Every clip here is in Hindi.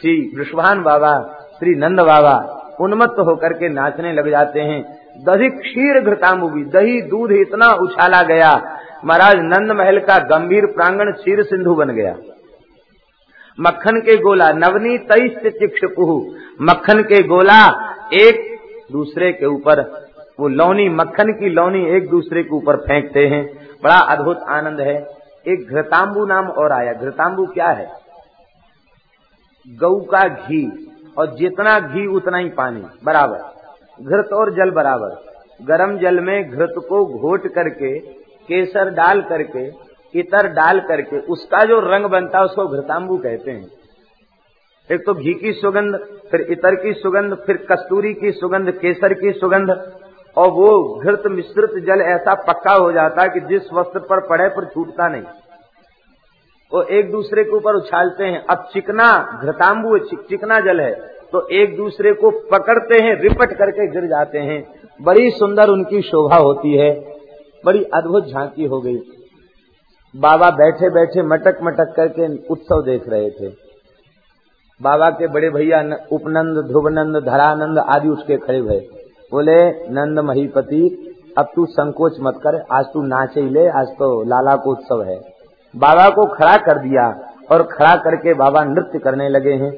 श्री वृषभान बाबा, श्री नंद बाबा उन्मत्त होकर के नाचने लग जाते हैं। दही क्षीर घृतामुगी दही दूध इतना उछाला गया। महाराज नंद महल का गंभीर प्रांगण क्षीर सिंधु बन गया। मक्खन के गोला, नवनी तेईस चिक्षपुहु मक्खन के गोला एक दूसरे के ऊपर, वो लौनी, मक्खन की लौनी एक दूसरे के ऊपर फेंकते हैं। बड़ा अद्भुत आनंद है। एक घृतांबू नाम और आया। घृतांबू क्या है? गऊ का घी, और जितना घी उतना ही पानी, बराबर। घृत और जल बराबर। गर्म जल में घृत को घोट करके, केसर डाल करके, इतर डाल करके, उसका जो रंग बनता है, उसको घृतांबू कहते हैं। एक तो घी की सुगंध, फिर इतर की सुगंध, फिर कस्तूरी की सुगंध, केसर की सुगंध, और वो घृत मिश्रित जल ऐसा पक्का हो जाता है कि जिस वस्त्र पर पड़े पर छूटता नहीं। वो एक दूसरे के ऊपर उछालते हैं। अब चिकना, घृतांबू चिकना जल है तो एक दूसरे को पकड़ते हैं, रिपट करके गिर जाते हैं। बड़ी सुंदर उनकी शोभा होती है। बड़ी अद्भुत झांकी हो गई। बाबा बैठे बैठे मटक मटक करके उत्सव देख रहे थे। बाबा के बड़े भैया उपनंद, ध्रुवनंद, धरानंद आदि उसके खड़े भय बोले, नंद महीपति, अब तू संकोच मत कर। आज तू नाचे ले, आज तो लाला को उत्सव है। बाबा को खड़ा कर दिया और खड़ा करके बाबा नृत्य करने लगे हैं।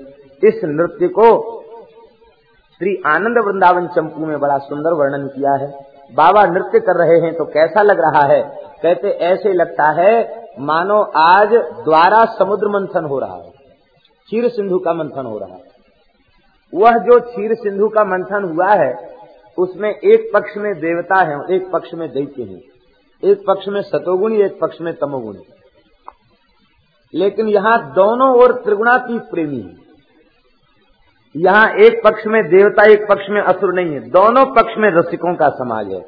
इस नृत्य को श्री आनंद वृंदावन चंपू में बड़ा सुंदर वर्णन किया है। बाबा नृत्य कर रहे हैं तो कैसा लग रहा है? कहते, ऐसे लगता है, मानो आज द्वारा समुद्र मंथन हो रहा है। क्षीर सिंधु का मंथन हो रहा है। वह जो क्षीर सिंधु का मंथन हुआ है, उसमें एक पक्ष में देवता है, एक पक्ष में दैत्य है। एक पक्ष में सतोगुणी, एक पक्ष में तमोगुणी। लेकिन यहाँ दोनों ओर त्रिगुणातीत प्रेमी है। यहाँ एक पक्ष में देवता, एक पक्ष में असुर नहीं है। दोनों पक्ष में रसिकों का समाज है।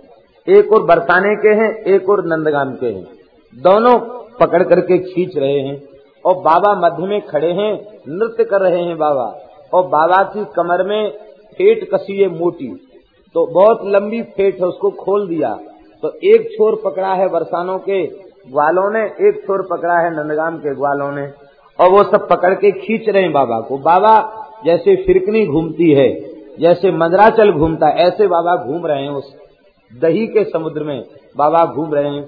एक और बरसाने के हैं, एक और नंदगाम के हैं। दोनों पकड़ करके खींच रहे हैं। और बाबा मध्य में खड़े हैं, नृत्य कर रहे हैं बाबा। और बाबा की कमर में फेट कसी है मोटी तो बहुत लंबी फेट है, उसको खोल दिया। तो एक छोर पकड़ा है बरसानों के ग्वालों ने, एक छोर पकड़ा है नंदगाम के ग्वालों ने, और वो सब पकड़ के खींच रहे हैं बाबा को। बाबा जैसे फिरकनी घूमती है, जैसे मंदराचल घूमता है, ऐसे बाबा घूम रहे हैं उस दही के समुद्र में। बाबा घूम रहे हैं।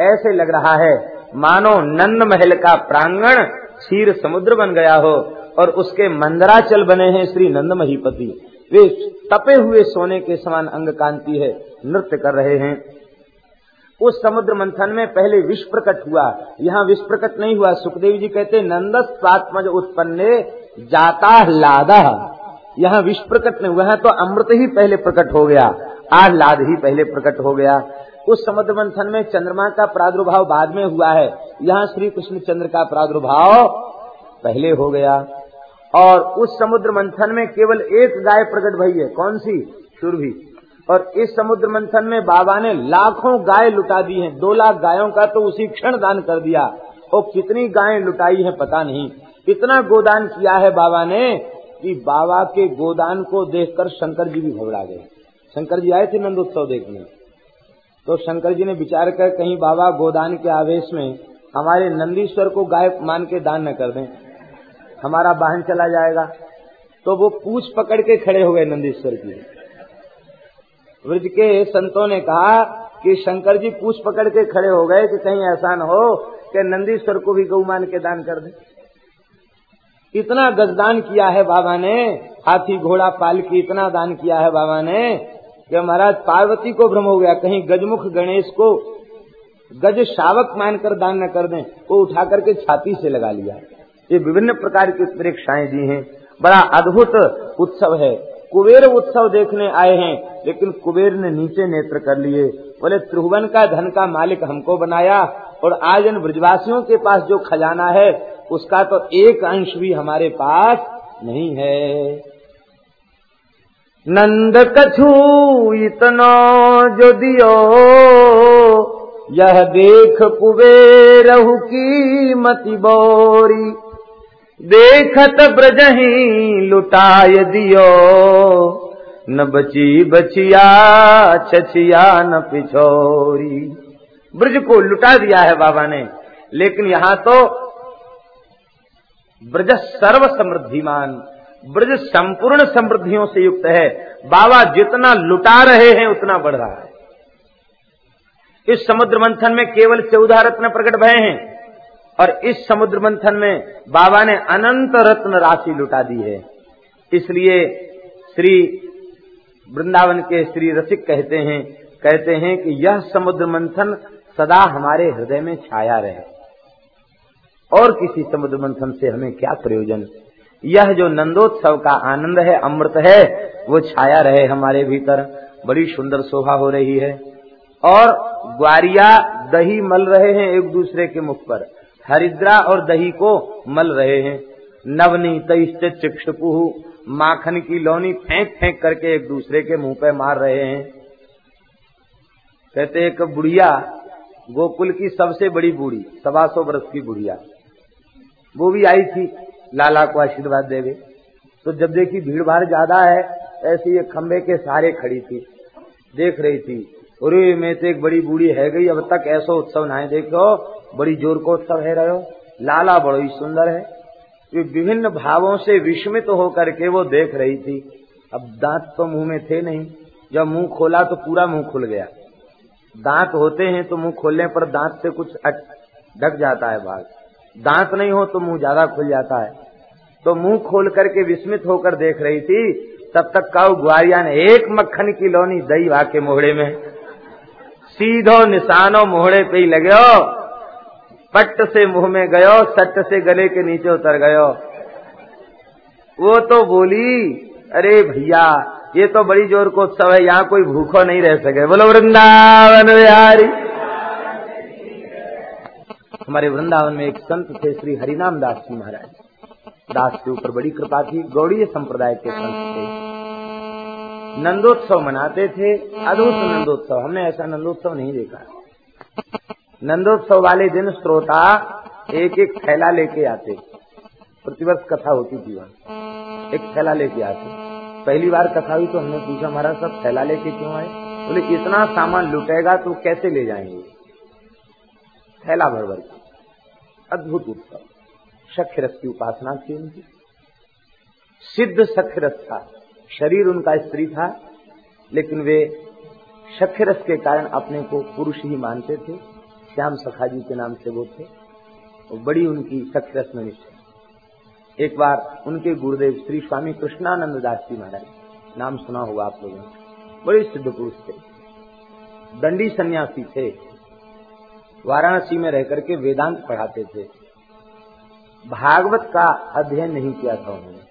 ऐसे लग रहा है, मानो नंद महल का प्रांगण क्षीर समुद्र बन गया हो, और उसके मंदराचल बने हैं श्री नंद महीपति। वे तपे हुए सोने के समान अंग कांति है, नृत्य कर रहे हैं। उस समुद्र मंथन में पहले विश्व प्रकट हुआ। यहाँ विश्व प्रकट नहीं हुआ। सुखदेव जी कहते नंदस स्वात्मज उत्पन्न जाता लादा। यहाँ विश्व प्रकट नहीं हुआ है तो अमृत ही पहले प्रकट हो गया आह्लाद ही पहले प्रकट हो गया। उस समुद्र मंथन में चंद्रमा का प्रादुर्भाव बाद में हुआ है। यहाँ श्री कृष्ण चंद्र का प्रादुर्भाव पहले हो गया। और उस समुद्र मंथन में केवल एक गाय प्रकट भई है। कौन सी? सुरभि। और इस समुद्र मंथन में बाबा ने लाखों गाय लुटा दी हैं। दो लाख गायों का तो उसी क्षण दान कर दिया। और कितनी गायें लुटाई हैं पता नहीं। इतना गोदान किया है बाबा ने कि बाबा के गोदान को देखकर शंकर जी भी घबरा गए। शंकर जी आए थे नंदोत्सव देखने। तो शंकर जी ने विचार कर कहीं बाबा गोदान के आवेश में हमारे नंदीश्वर को गाय मान के दान न कर दें। हमारा वाहन चला जाएगा। तो वो पूछ पकड़ के खड़े हो गए नंदीश्वर की। ब्रज के संतों ने कहा कि शंकर जी पूछ पकड़ के खड़े हो गए कि कहीं ऐसा हो कि नंदीश्वर को भी गौ मान के दान कर दे। इतना गजदान किया है बाबा ने, हाथी घोड़ा पाल की इतना दान किया है बाबा ने, कि महाराज पार्वती को भ्रम हो गया, कहीं गजमुख गणेश को गज शावक मानकर दान न कर दें, वो उठा करके छाती से लगा लिया। ये विभिन्न प्रकार की उत्प्रेक्षाएँ दी हैं। बड़ा अद्भुत उत्सव है। कुबेर उत्सव देखने आए हैं, लेकिन कुबेर ने नीचे नेत्र कर लिए। बोले, त्रिभुवन का धन का मालिक हमको बनाया, और आज इन ब्रजवासियों के पास जो खजाना है, उसका तो एक अंश भी हमारे पास नहीं है। नंद कछु इतना जो दियो, यह देख कुबेर की मति बोरी। देखत ब्रजही लुटाय दियो। न बची बचिया, छछिया, न पिछोरी। ब्रज को लुटा दिया है बाबा ने, लेकिन यहाँ तो ब्रज सर्व समृद्धिमान ब्रज संपूर्ण समृद्धियों से युक्त है। बाबा जितना लुटा रहे हैं, उतना बढ़ रहा है। इस समुद्र मंथन में केवल चौदह रत्न प्रकट भय हैं। और इस समुद्र मंथन में बाबा ने अनंत रत्न राशि लुटा दी है। इसलिए श्री वृंदावन के श्री रसिक कहते हैं कहते हैं कि यह समुद्र मंथन सदा हमारे हृदय में छाया रहे। और किसी समुद्र मंथन से हमें क्या प्रयोजन? यह जो नंदोत्सव का आनंद है, अमृत है, वो छाया रहे हमारे भीतर। बड़ी सुंदर शोभा हो रही है। और ग्वारिया दही मल रहे हैं एक दूसरे के मुख पर। हरिद्रा और दही को मल रहे हैं। नवनी नवनीत चिक्षुपु माखन की लोनी फेंक फेंक करके एक दूसरे के मुँह पे मार रहे हैं। कहते एक बुढ़िया, गोकुल की सबसे बड़ी बूढ़ी सवा सौ वर्ष की बुढ़िया। वो भी आई थी, लाला को आशीर्वाद देवे तो जब देखी भीड़ भाड़ ज़्यादा है, ऐसे ये खंबे के सहारे खड़ी थी, देख रही थी। अरे, मैं तो एक बड़ी बूढ़ी है गई, अब तक ऐसा उत्सव ना देखो, बड़ी ज़ोर को उत्सव है रहो। लाला बड़ो ही सुंदर है। ये विभिन्न भावों से विस्मित होकर के वो देख रही थी। अब दांत तो मुँह में थे नहीं। जब मुँह खोला तो पूरा मुँह खुल गया। दांत होते हैं तो मुँह खोलने पर दांत से कुछ ढक जाता है भाग। दांत नहीं हो तो मुँह ज़्यादा खुल जाता है। तो मुँह खोल करके विस्मित होकर देख रही थी, तब तक काउ ग्वारिया ने एक मक्खन की लोनी दही भा के मोहड़े में सीधो निशानो मोहड़े पे ही लगे पट्ट से मुँह में गयो सट से गले के नीचे उतर गयो वो तो बोली, अरे भैया, ये तो बड़ी ज़ोर को उत्सव है, यहाँ कोई भूखो नहीं रह सके। बोलो, वृंदावन बिहारी। हमारे वृंदावन में एक संत थे, श्री हरिनाम दास जी महाराज। दास के ऊपर बड़ी कृपा थी, गौड़ीय संप्रदाय के संत थे। नंदोत्सव मनाते थे, अद्भुत नंदोत्सव। हमने ऐसा नंदोत्सव नहीं देखा। नंदोत्सव वाले दिन श्रोता एक एक थैला लेके आते। प्रतिवर्ष कथा होती थी वहाँ। एक थैला लेके आते। पहली बार कथा हुई तो हमने पूछा हमारा सब थैला लेके क्यों आए? बोले, इतना सामान लुटेगा तो कैसे ले जाएँगे? थैला भर भर के। अद्भुत उत्सव। सख्यरस की उपासना थी उनकी। सिद्ध सख्यरस था। शरीर उनका स्त्री था, लेकिन वे सख्यरस के कारण अपने को पुरुष ही मानते थे। श्याम सखा जी के नाम से वो थे। और बड़ी उनकी सख्यरस में निष्ठा एक बार उनके गुरुदेव श्री स्वामी कृष्णानंद दास जी महाराज, नाम सुना होगा आप लोगों ने, बड़े सिद्ध पुरुष थे। दंडी सन्यासी थे। वाराणसी में रह करके वेदांत पढ़ाते थे। भागवत का अध्ययन नहीं किया था उन्होंने।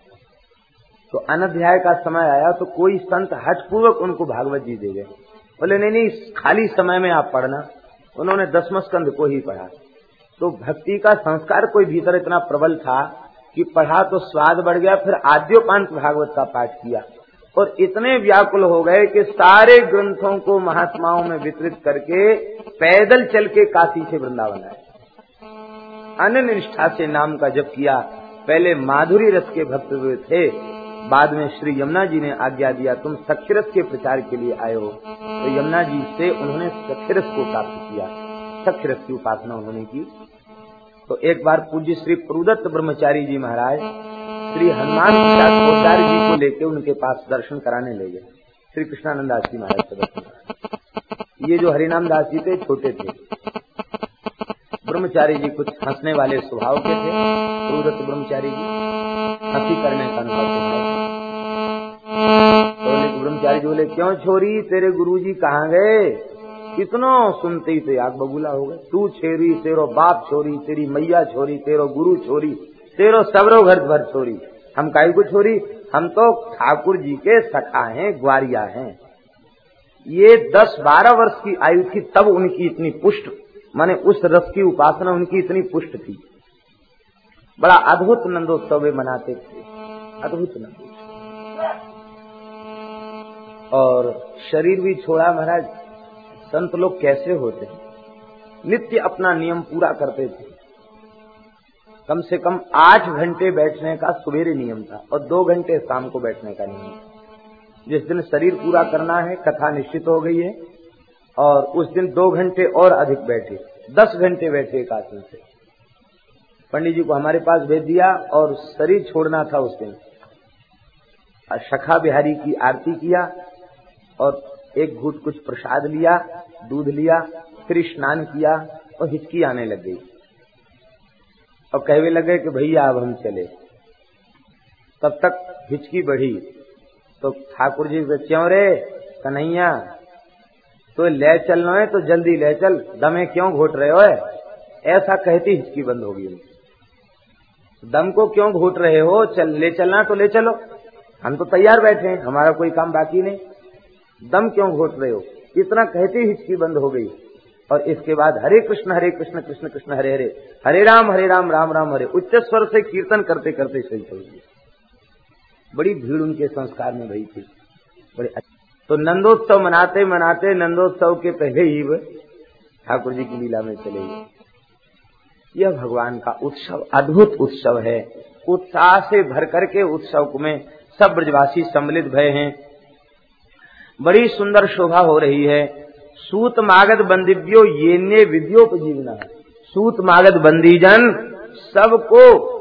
तो अनध्याय का समय आया तो कोई संत हटपूर्वक उनको भागवत जी दे गए। बोले, नहीं नहीं, खाली समय में आप पढ़ना। उन्होंने दसम स्कंद को ही पढ़ा। तो भक्ति का संस्कार कोई भीतर इतना प्रबल था कि पढ़ा तो स्वाद बढ़ गया, फिर आद्योपांत भागवत का पाठ किया। और इतने व्याकुल हो गए कि सारे ग्रंथों को महात्माओं में वितरित करके पैदल चल के काशी से वृंदावन आए। अन्य निष्ठा से नाम का जप किया। पहले माधुरी रस के भक्त हुए थे बाद में श्री यमुना जी ने आज्ञा दिया, तुम सक्षरस के प्रचार के लिए आए हो। तो यमुना जी से उन्होंने सक्षरस को प्राप्त किया। सक्षरस की उपासना उन्होंने की। तो एक बार पूज्य श्री प्रुदत्त ब्रह्मचारी जी महाराज, श्री हनुमान शास्त्रोचार्य जी को लेकर उनके पास दर्शन कराने ले गए। श्री कृष्णानंद जी महाराज के दर्शन ये जो हरिनाम दास जी थे, छोटे थे। ब्रह्मचारी जी कुछ हंसने वाले स्वभाव के थे। सूरत ब्रह्मचारी जी हँसी करने का अनुभव तो ब्रह्मचारी जी बोले, क्यों छोरी, तेरे गुरु जी कहाँ गए? कितनो सुनते ही थे आग बबूला हो गए। तू छेरी, तेरो बाप छोरी, तेरी मैया छोरी, तेरो गुरु छोरी, तेरो सबरो घर भर छोरी। हम काई को छोरी? हम तो ठाकुर जी के सखा हैं, ग्वारिया हैं। ये दस बारह वर्ष की आयु थी, तब उनकी इतनी पुष्ट माने उस रस की उपासना उनकी इतनी पुष्ट थी। बड़ा अद्भुत नंदोत्सव वे मनाते थे। अद्भुत नंदोत्सव। और शरीर भी छोड़ा महाराज, संत लोग कैसे होते? नित्य अपना नियम पूरा करते थे। कम से कम आठ घंटे बैठने का सुबेरे नियम था और दो घंटे शाम को बैठने का नियम जिस दिन शरीर पूरा करना है, कथा निश्चित हो गई है। और उस दिन दो घंटे और अधिक बैठे, दस घंटे बैठे एक आसन से। पंडित जी को हमारे पास भेज दिया और शरीर छोड़ना था उस दिन। शखा बिहारी की आरती किया और एक घूट कुछ प्रसाद लिया, दूध लिया, फिर स्नान किया और हिचकी आने लग गई। और कहवे लगे कि भैया, अब हम चले। तब तक हिचकी बढ़ी। तो ठाकुर जी से, क्यों रे? कन्हैया तो ले चलना है तो जल्दी ले चल। दमे क्यों घोट रहे हो ऐसा कहती हिचकी बंद होगी उनकी। दम को क्यों घोट रहे हो? चल, ले चलना तो ले चलो। हम तो तैयार बैठे हैं, हमारा कोई काम बाकी नहीं। दम क्यों घोट रहे हो? इतना कहती हिचकी बंद हो गई। और इसके बाद हरे कृष्ण हरे कृष्ण कृष्ण कृष्ण, हरे हरे। हरे राम हरे राम राम राम, हरे। उच्च स्वर से कीर्तन करते करते सही चल गई बड़ी भीड़ उनके संस्कार में भई थी। बड़े तो नंदोत्सव मनाते मनाते नंदोत्सव के पहले ही ठाकुर जी की लीला में चले गए। यह भगवान का उत्सव, अद्भुत उत्सव है। उत्साह से भर करके उत्सव में सब ब्रजवासी सम्मिलित भय हैं। बड़ी सुंदर शोभा हो रही है। सूत मागध बंदिव्यो ये ने विद्योपजीवना। सूत मागध बंदीजन सबको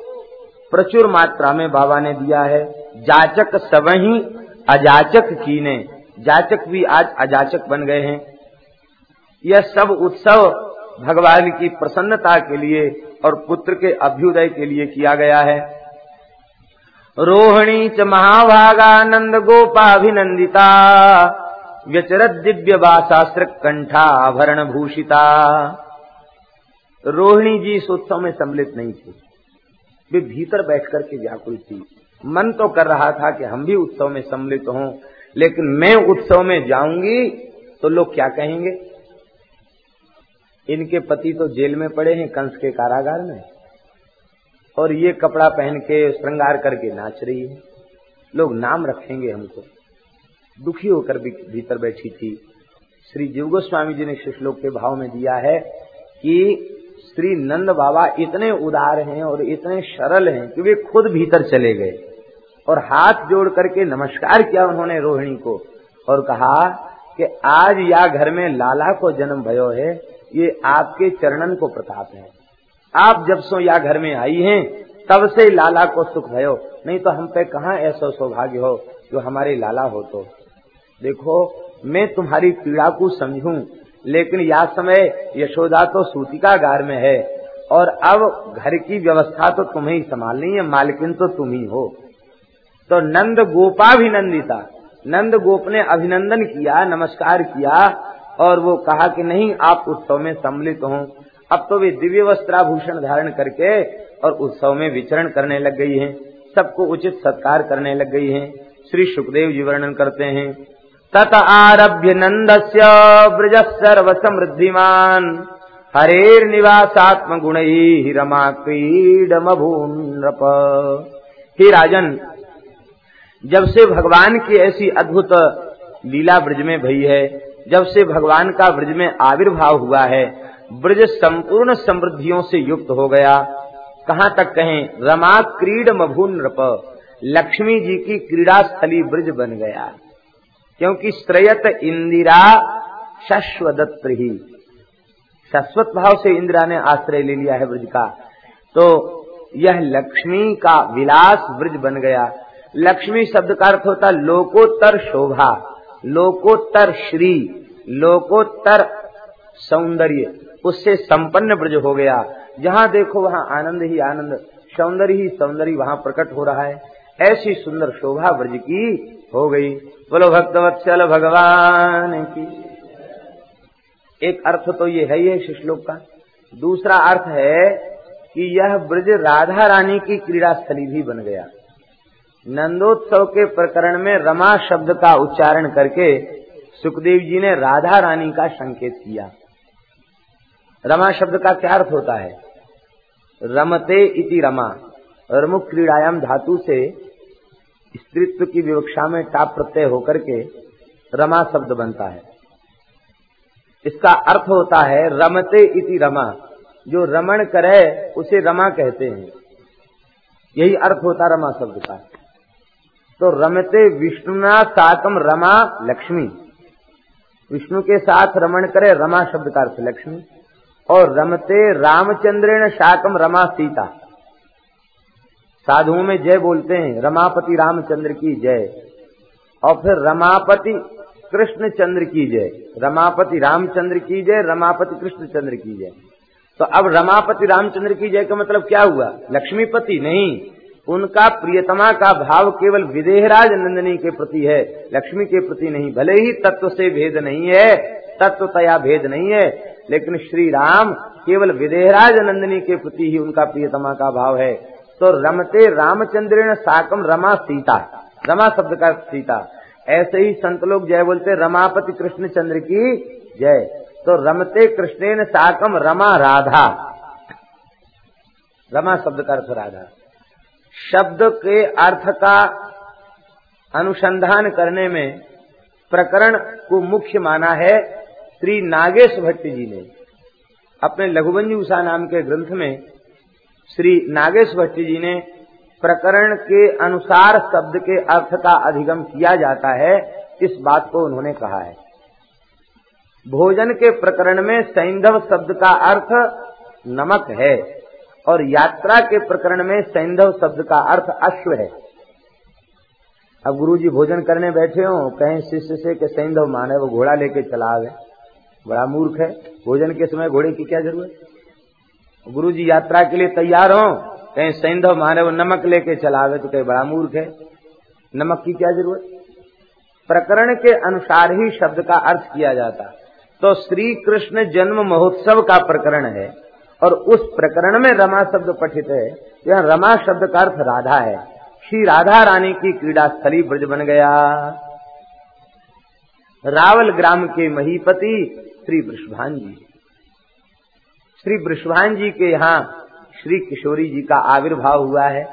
प्रचुर मात्रा में बाबा ने दिया है। जाचक सब ही अजाचक कीने। जाचक भी आज अजाचक बन गए हैं। यह सब उत्सव भगवान की प्रसन्नता के लिए और पुत्र के अभ्युदय के लिए किया गया है। रोहिणी च महाभागानंद गोपाभिनंदिता, व्यचरत दिव्य बाशास्त्र कंठाभरण भूषिता। रोहिणी जी इस उत्सव में सम्मिलित नहीं थी। वे भीतर बैठ करके व्याकुल थी मन तो कर रहा था कि हम भी उत्सव में सम्मिलित हों। लेकिन मैं उत्सव में जाऊँगी तो लोग क्या कहेंगे? इनके पति तो जेल में पड़े हैं, कंस के कारागार में। और ये कपड़ा पहन के श्रृंगार करके नाच रही है। लोग नाम रखेंगे हमको। दुखी होकर भी भीतर बैठी थी। श्री जीव गोस्वामी जी ने श्लोक के भाव में दिया है कि श्री नंद बाबा इतने उदार हैं और इतने सरल हैं कि वे खुद भीतर चले गए। और हाथ जोड़ करके नमस्कार किया उन्होंने रोहिणी को और कहा कि आज या घर में लाला को जन्म भयो है, ये आपके चरणन को प्रताप है। आप जब सो या घर में आई हैं, तब से लाला को सुख भयो। नहीं तो हम पे कहा ऐसा सौभाग्य हो जो हमारे लाला हो तो? देखो, मैं तुम्हारी पीड़ा को समझूं, लेकिन या समय यशोदा तो सूतिका गार में है, और अब घर की व्यवस्था तो तुम्हें ही संभालनी है, मालकिन तो तुम ही हो। तो नंद गोपाभिनंदिता। नंद गोप ने अभिनंदन किया, नमस्कार किया, और वो कहा कि नहीं, आप उत्सव में सम्मिलित हो। अब तो वे दिव्य वस्त्राभूषण धारण करके और उत्सव में विचरण करने लग गई हैं। सबको उचित सत्कार करने लग गई हैं। श्री सुखदेव जी वर्णन करते हैं, तत आरभ्य नंदस्य ब्रज सर्व समृद्धिमान हरेर निवासात्म गुण ही रमा क्रीडमभून हे राजन जब से भगवान की ऐसी अद्भुत लीला ब्रज में भई है, जब से भगवान का ब्रज में आविर्भाव हुआ है, ब्रज संपूर्ण समृद्धियों से युक्त हो गया। कहाँ तक कहें, रमा क्रीड मभून नृप, लक्ष्मी जी की क्रीड़ा स्थली ब्रज बन गया। क्योंकि श्रेयत इंदिरा शश्वदत्त ही। शाश्वत भाव से इंदिरा ने आश्रय ले लिया है ब्रज का। तो यह लक्ष्मी का विलास ब्रज बन गया। लक्ष्मी शब्द का अर्थ होता लोकोत्तर शोभा, लोकोत्तर श्री, लोकोत्तर सौंदर्य। उससे संपन्न ब्रज हो गया। जहाँ देखो वहाँ आनंद ही आनंद, सौंदर्य ही सौंदर्य वहाँ प्रकट हो रहा है। ऐसी सुंदर शोभा ब्रज की हो गई। बोलो, भक्तवत्सल भगवान की। एक अर्थ तो ये है ये श्लोक का। दूसरा अर्थ है कि यह ब्रज राधा रानी की क्रीड़ा स्थली भी बन गया। नंदोत्सव के प्रकरण में रमा शब्द का उच्चारण करके सुखदेव जी ने राधा रानी का संकेत किया। रमा शब्द का क्या अर्थ होता है? रमते इति रमा रमुख क्रीड़ायाम धातु से स्त्रीत्व की विवक्षा में टाप प्रत्यय होकर के रमा शब्द बनता है। इसका अर्थ होता है रमते इति रमा, जो रमण करे उसे रमा कहते हैं। यही अर्थ होता रमा शब्द का। तो रमते विष्णुना साकम रमा लक्ष्मी। विष्णु के साथ रमण करे रमा शब्द का अर्थ लक्ष्मी। और रमते रामचंद्रेण शाकम रमा सीता। साधुओं में जय बोलते हैं, रमापति रामचंद्र की जय। और फिर रमापति कृष्ण चंद्र की जय। रमापति रामचंद्र की जय, रमापति कृष्ण चंद्र की जय। तो अब रमापति रामचंद्र की जय का मतलब क्या हुआ? लक्ष्मीपति नहीं। उनका प्रियतमा का भाव केवल विदेहराज नंदनी के प्रति है, लक्ष्मी के प्रति नहीं, भले ही तत्व से भेद नहीं है तत्वतया भेद नहीं है, लेकिन श्री राम केवल विदेहराज नंदनी के प्रति ही उनका प्रियतमा का भाव है। तो रमते रामचंद्र साकम रमा सीता, रमा शब्द का सीता। ऐसे ही संत लोग जय बोलते, रमापति कृष्ण चंद्र की जय। तो रमते कृष्णेन साकम रमा राधा, रमा शब्द का अर्थ राधा। शब्द के अर्थ का अनुसंधान करने में प्रकरण को मुख्य माना है श्री नागेश भट्ट जी ने। अपने लघुबंजी उषा नाम के ग्रंथ में श्री नागेश भट्ट जी ने प्रकरण के अनुसार शब्द के अर्थ का अधिगम किया जाता है, इस बात को उन्होंने कहा है। भोजन के प्रकरण में सैंधव शब्द का अर्थ नमक है। और यात्रा के प्रकरण में सैंधव शब्द का अर्थ अश्व है। अब गुरु जी भोजन करने बैठे हो, कहें, शिष्य से कि सैंधव माने, वो घोड़ा लेके चला आवे। बड़ा मूर्ख है। भोजन के समय घोड़े की क्या ज़रूरत? गुरु जी यात्रा के लिए तैयार हो, कहीं, सैंधव माने, वो नमक लेके चला आवे तो कहीं, बड़ा मूर्ख है। नमक की क्या ज़रूरत? प्रकरण के अनुसार ही शब्द का अर्थ किया जाता। तो श्री कृष्ण जन्म महोत्सव का प्रकरण है। और उस प्रकरण में रमा शब्द पठित है। यह रमा शब्द का अर्थ राधा है। श्री राधा रानी की क्रीड़ा स्थली ब्रज बन गया। रावल ग्राम के महीपति श्री वृषभान जी। श्री वृषभान जी के यहाँ श्री किशोरी जी का आविर्भाव हुआ है।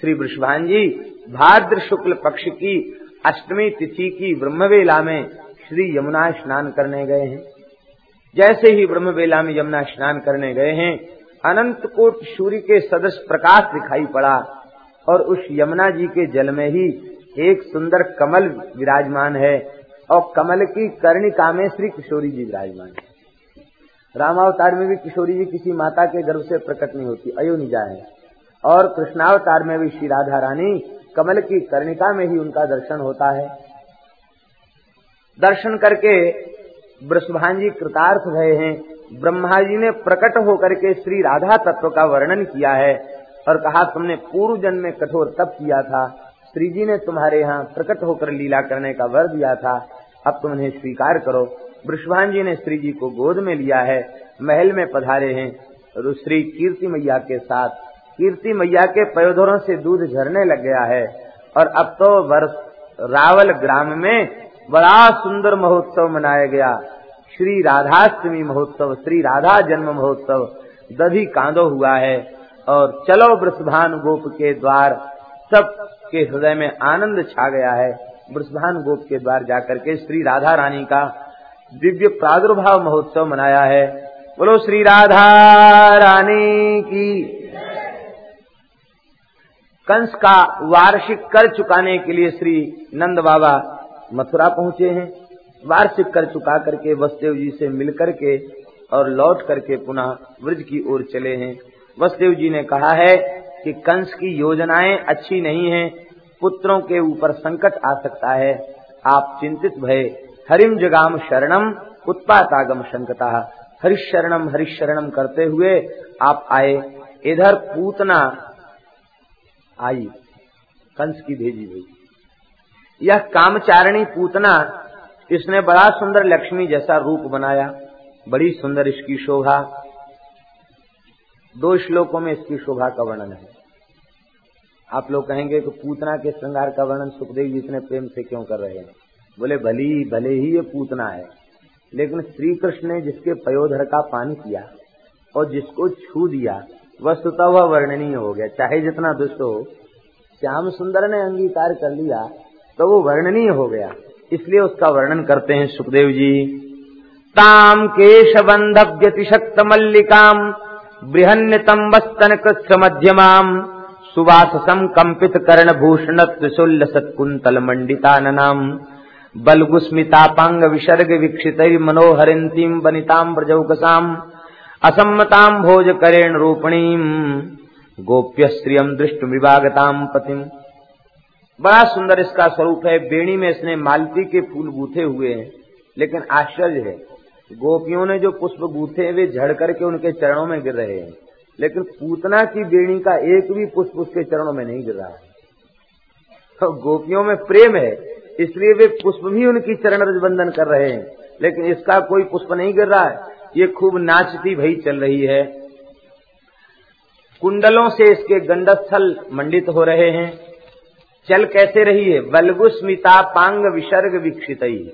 श्री वृषभान जी भाद्र शुक्ल पक्ष की अष्टमी तिथि की ब्रह्मवेला में श्री यमुना स्नान करने गए हैं। जैसे ही ब्रह्म बेला में यमुना स्नान करने गए हैं अनंत कोट सूर्य के सदस्य प्रकाश दिखाई पड़ा और उस यमुना जी के जल में ही एक सुंदर कमल विराजमान है और कमल की कर्णिका में श्री किशोरी जी विराजमान है। रामावतार में भी किशोरी जी किसी माता के गर्भ से प्रकट नहीं होती अयोनिजा है। और कृष्णावतार में भी श्री राधा रानी कमल की कर्णिका में ही उनका दर्शन होता है। दर्शन करके वृषभान जी कृतार्थ भय हैं। ब्रह्मा जी ने प्रकट होकर के श्री राधा तत्व का वर्णन किया है और कहा, तुमने पूर्व जन्म में कठोर तप किया था। श्री जी ने तुम्हारे यहाँ प्रकट होकर लीला करने का वर दिया था। अब तुम उन्हें स्वीकार करो। वृषभान जी ने श्री जी को गोद में लिया है, महल में पधारे हैं श्री कीर्ति मैया के साथ, कीर्ति मैया के पयोधरों से दूध झरने लग गया है। और अब तो वर्ष रावल ग्राम में बड़ा सुंदर महोत्सव मनाया गया। श्री राधाष्टमी महोत्सव, श्री राधा जन्म महोत्सव दधी कांदो हुआ है और चलो वृषभान गोप के द्वार सब के हृदय में आनंद छा गया है। वृषभान गोप के द्वार जाकर के श्री राधा रानी का दिव्य प्रादुर्भाव महोत्सव मनाया है। बोलो श्री राधा रानी की। कंस का वार्षिक कर चुकाने के लिए श्री नंद बाबा मथुरा पहुँचे हैं। वार्षिक कर चुका करके वसुदेव जी से मिल करके और लौट करके पुनः ब्रज की ओर चले हैं। वसुदेव जी ने कहा है कि कंस की योजनाएँ अच्छी नहीं हैं, पुत्रों के ऊपर संकट आ सकता है। आप चिंतित भय हरिम जगाम शरणम उत्पातागम शंकता हरिशरणम हरिशरणम करते हुए आप आए। इधर पूतना आई कंस की भेजी हुई। यह कामचारिणी पूतना इसने बड़ा सुंदर लक्ष्मी जैसा रूप बनाया। बड़ी सुंदर इसकी शोभा। दो श्लोकों में इसकी शोभा का वर्णन है। आप लोग कहेंगे कि पूतना के श्रृंगार का वर्णन सुखदेव जी इतने प्रेम से क्यों कर रहे हैं? बोले, भली, भले ही ये पूतना है, लेकिन श्री कृष्ण ने जिसके पयोधर का पान किया और जिसको छू दिया वस्तुतः वह वर्णनीय हो गया। चाहे जितना दुष्ट हो, श्याम सुंदर ने अंगीकार कर लिया तो वो वर्णनीय हो गया। इसलिए उसका वर्णन करते हैं सुखदेव जी। ताम केश बंध व्यतिशक्त मल्लिकाम बृहन्यतम वस्तन कृष्ण मध्यमाम सुवाससम कंपित कर्ण भूषण त्रिशुल्ल सत्कुंतल मंडिताननाम बलगुस्मितापांग विसर्ग वीक्षित मनोहरिंतीम बनिताम ब्रजौकसाम असम्मताम भोज करेण रूपणीम गोप्य श्रियम दृष्ट विभागताम पतिम बड़ा सुंदर इसका स्वरूप है। बेणी में इसने मालती के फूल गूथे हुए हैं, लेकिन आश्चर्य है। गोपियों ने जो पुष्प गूथे वे झड़ करके उनके चरणों में गिर रहे हैं। लेकिन पूतना की बेणी का एक भी पुष्प उसके चरणों में नहीं गिर रहा है। तो गोपियों में प्रेम है, इसलिए वे पुष्प भी उनकी चरण रजबंधन कर रहे हैं। लेकिन इसका कोई पुष्प नहीं गिर रहा है। ये खूब नाचती भई चल रही है। कुंडलों से इसके गंडस्थल मंडित हो रहे हैं। चल कैसे रही है? बलगुस्मिता पांग विसर्ग विक्षित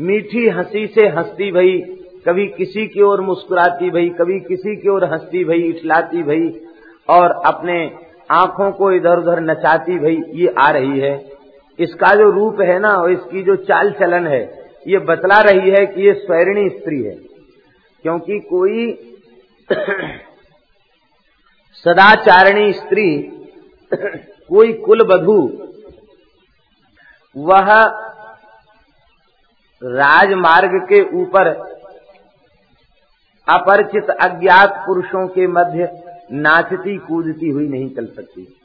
मीठी हँसी से हंसती भई, कभी किसी की ओर मुस्कुराती भई, कभी किसी की ओर हंसती भई, इठलाती भई, और अपने आँखों को इधर उधर नचाती भई, ये आ रही है। इसका जो रूप है ना, और इसकी जो चाल चलन है, ये बतला रही है कि ये स्वैरिणी स्त्री है। क्योंकि कोई सदाचारिणी स्त्री कोई कुल बधु। वह राजमार्ग के ऊपर अपरिचित अज्ञात पुरुषों के मध्य नाचती, कूदती हुई नहीं चल सकती।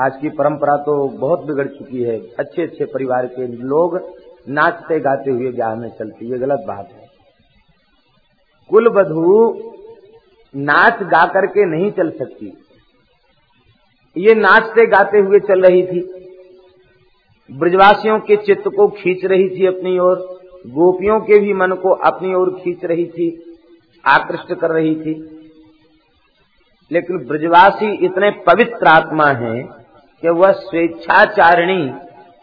आज की परंपरा तो बहुत बिगड़ चुकी है। अच्छे अच्छे परिवार के लोग नाचते, गाते हुए ब्याह में चलती। ये गलत बात है। कुल बधु नाच गा करके नहीं चल सकती। ये नाचते गाते हुए चल रही थी। ब्रजवासियों के चित्त को खींच रही थी अपनी ओर, गोपियों के भी मन को अपनी ओर खींच रही थी, आकृष्ट कर रही थी। लेकिन ब्रजवासी इतने पवित्र आत्मा हैं कि वह स्वेच्छाचारिणी,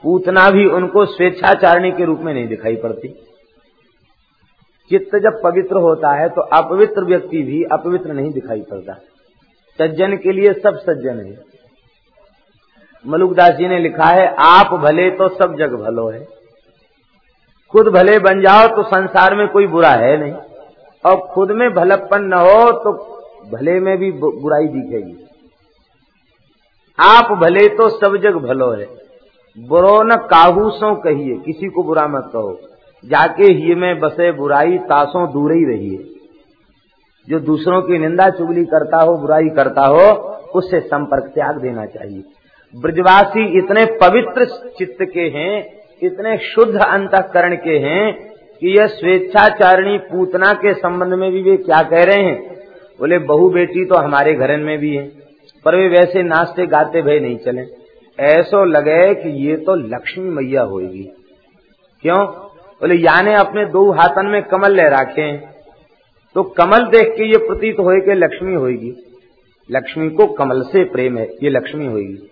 पूतना भी उनको स्वेच्छाचारिणी के रूप में नहीं दिखाई पड़ती। चित्त जब पवित्र होता है तो अपवित्र व्यक्ति भी अपवित्र नहीं दिखाई पड़ता। सज्जन के लिए सब सज्जन है। मलुकदास जी ने लिखा है, आप भले तो सब जग भलो है। खुद भले बन जाओ तो संसार में कोई बुरा है नहीं। और खुद में भलपन न हो तो भले में भी बुराई दिखेगी। आप भले तो सब जग भलो है। बुरो न काहूसों कहिए, किसी को बुरा मत कहो। जाके ही में बसे बुराई, तासों दूर ही रहिए। जो दूसरों की निंदा चुगली करता हो, बुराई करता हो, उससे संपर्क त्याग देना चाहिए। ब्रजवासी इतने पवित्र चित्त के हैं, इतने शुद्ध अंतकरण के हैं, कि यह स्वेच्छाचारिणी पूतना के संबंध में भी वे क्या कह रहे हैं? बोले, बहु बेटी तो हमारे घर में भी है, पर वे वैसे नाचते गाते भय नहीं चले। ऐसो लगे कि ये तो लक्ष्मी मैया होगी क्यों? बोले, याने अपने दो हाथन में कमल ले रखे हैं। तो कमल देख के ये प्रतीत होए कि लक्ष्मी होगी लक्ष्मी को कमल से प्रेम है, ये लक्ष्मी होगी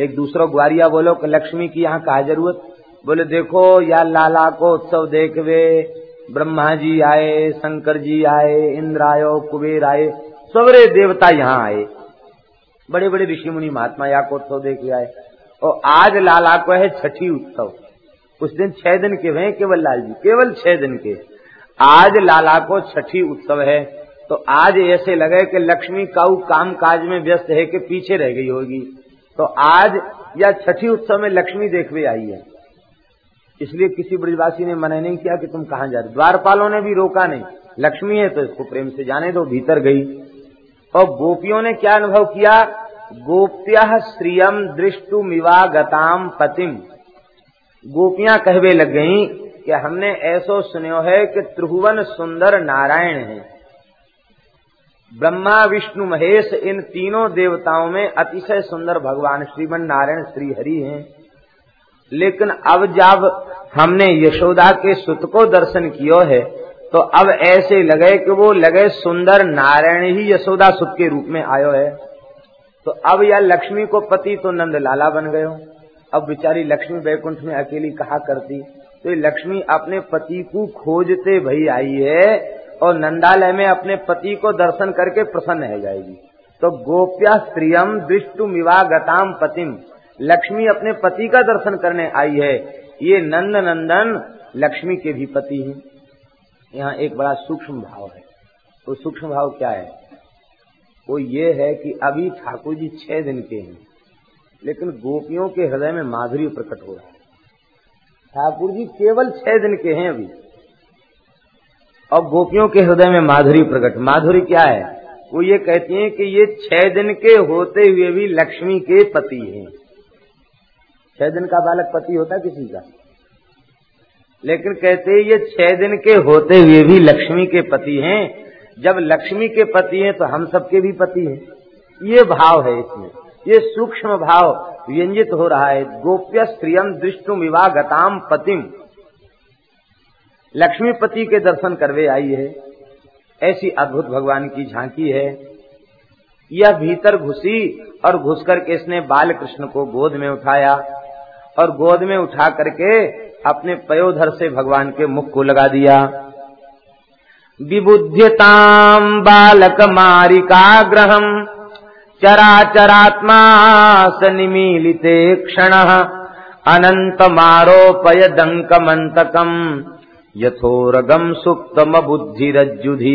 एक दूसरा ग्वारिया बोलो, कि लक्ष्मी की यहाँ कहा ज़रूरत? बोले, देखो, या लाला को उत्सव देखवे, ब्रह्मा जी आए, शंकर जी आए, इंद्र आयो कुबेर आए सवरे देवता यहाँ आए। बड़े बड़े ऋषि मुनि महात्मा या को उत्सव देख आए। और आज लाला को है छठी उत्सव। उस दिन छह दिन के हुए केवल लाल जी केवल छह दिन के। आज लाला को छठी उत्सव है। तो आज ऐसे लगे कि लक्ष्मी काऊ काम काज में व्यस्त है कि पीछे रह गई होगी। तो आज या छठी उत्सव में लक्ष्मी देखवे आई है। इसलिए किसी ब्रजवासी ने मना नहीं किया कि तुम कहाँ जा रहे द्वारपालों ने भी रोका नहीं। लक्ष्मी है तो इसको प्रेम से जाने दो, भीतर गई। और गोपियों ने क्या अनुभव किया? गोप्य श्रियम दृष्टु मिवागताम पतिम गोपियाँ कहवे लग गई कि हमने ऐसो सुनो है कि त्रिभुवन सुंदर नारायण है। ब्रह्मा, विष्णु, महेश, इन तीनों देवताओं में अतिशय सुंदर भगवान श्रीमन नारायण श्री हरि हैं। लेकिन अब जब हमने यशोदा के सुत को दर्शन किया है तो अब ऐसे लगे कि वो लगे सुंदर नारायण ही यशोदा सुत के रूप में आयो है। तो अब यह लक्ष्मी को पति तो नंद लाला बन गयो अब बेचारी लक्ष्मी बैकुंठ में अकेली कहा करती? तो लक्ष्मी अपने पति को खोजते भई आई है और नंदालय में अपने पति को दर्शन करके प्रसन्न हो जाएगी। तो गोप्या स्त्रियम दृष्टु गताम पतिम। लक्ष्मी अपने पति का दर्शन करने आई है। ये नंद नंदन लक्ष्मी के भी पति हैं। यहाँ एक बड़ा सूक्ष्म भाव है। वो तो सूक्ष्म भाव क्या है? वो ये है कि अभी ठाकुर जी छह दिन के हैं, लेकिन गोपियों के हृदय में माधुरी प्रकट हो रहा है। ठाकुर जी केवल छह दिन के हैं अभी। और गोपियों के हृदय में माधुरी प्रकट। माधुरी क्या है? वो ये कहती हैं कि ये छह दिन के होते हुए भी लक्ष्मी के पति हैं। छह दिन का बालक पति होता किसी का? लेकिन कहते ये छह दिन के होते हुए भी लक्ष्मी के पति हैं। जब लक्ष्मी के पति हैं तो हम सबके भी पति हैं। ये भाव है इसमें। ये सूक्ष्म भाव व्यंजित हो रहा है। गोप्य स्त्रियम दृष्टु विवाह गताम पतिम। लक्ष्मीपति के दर्शन करवे आई है। ऐसी अद्भुत भगवान की झांकी है। यह भीतर घुसी और घुस करके इसने बाल कृष्ण को गोद में उठाया और गोद में उठा करके अपने पयोधर से भगवान के मुख को लगा दिया। विबुध्यताम बालक मारिका मारिकाग्रहम चराचरात्मा स निमीलिते क्षण अनंत मारोपय दंक मंतकम यथोरगम सुप्तम बुद्धिरज्जुधी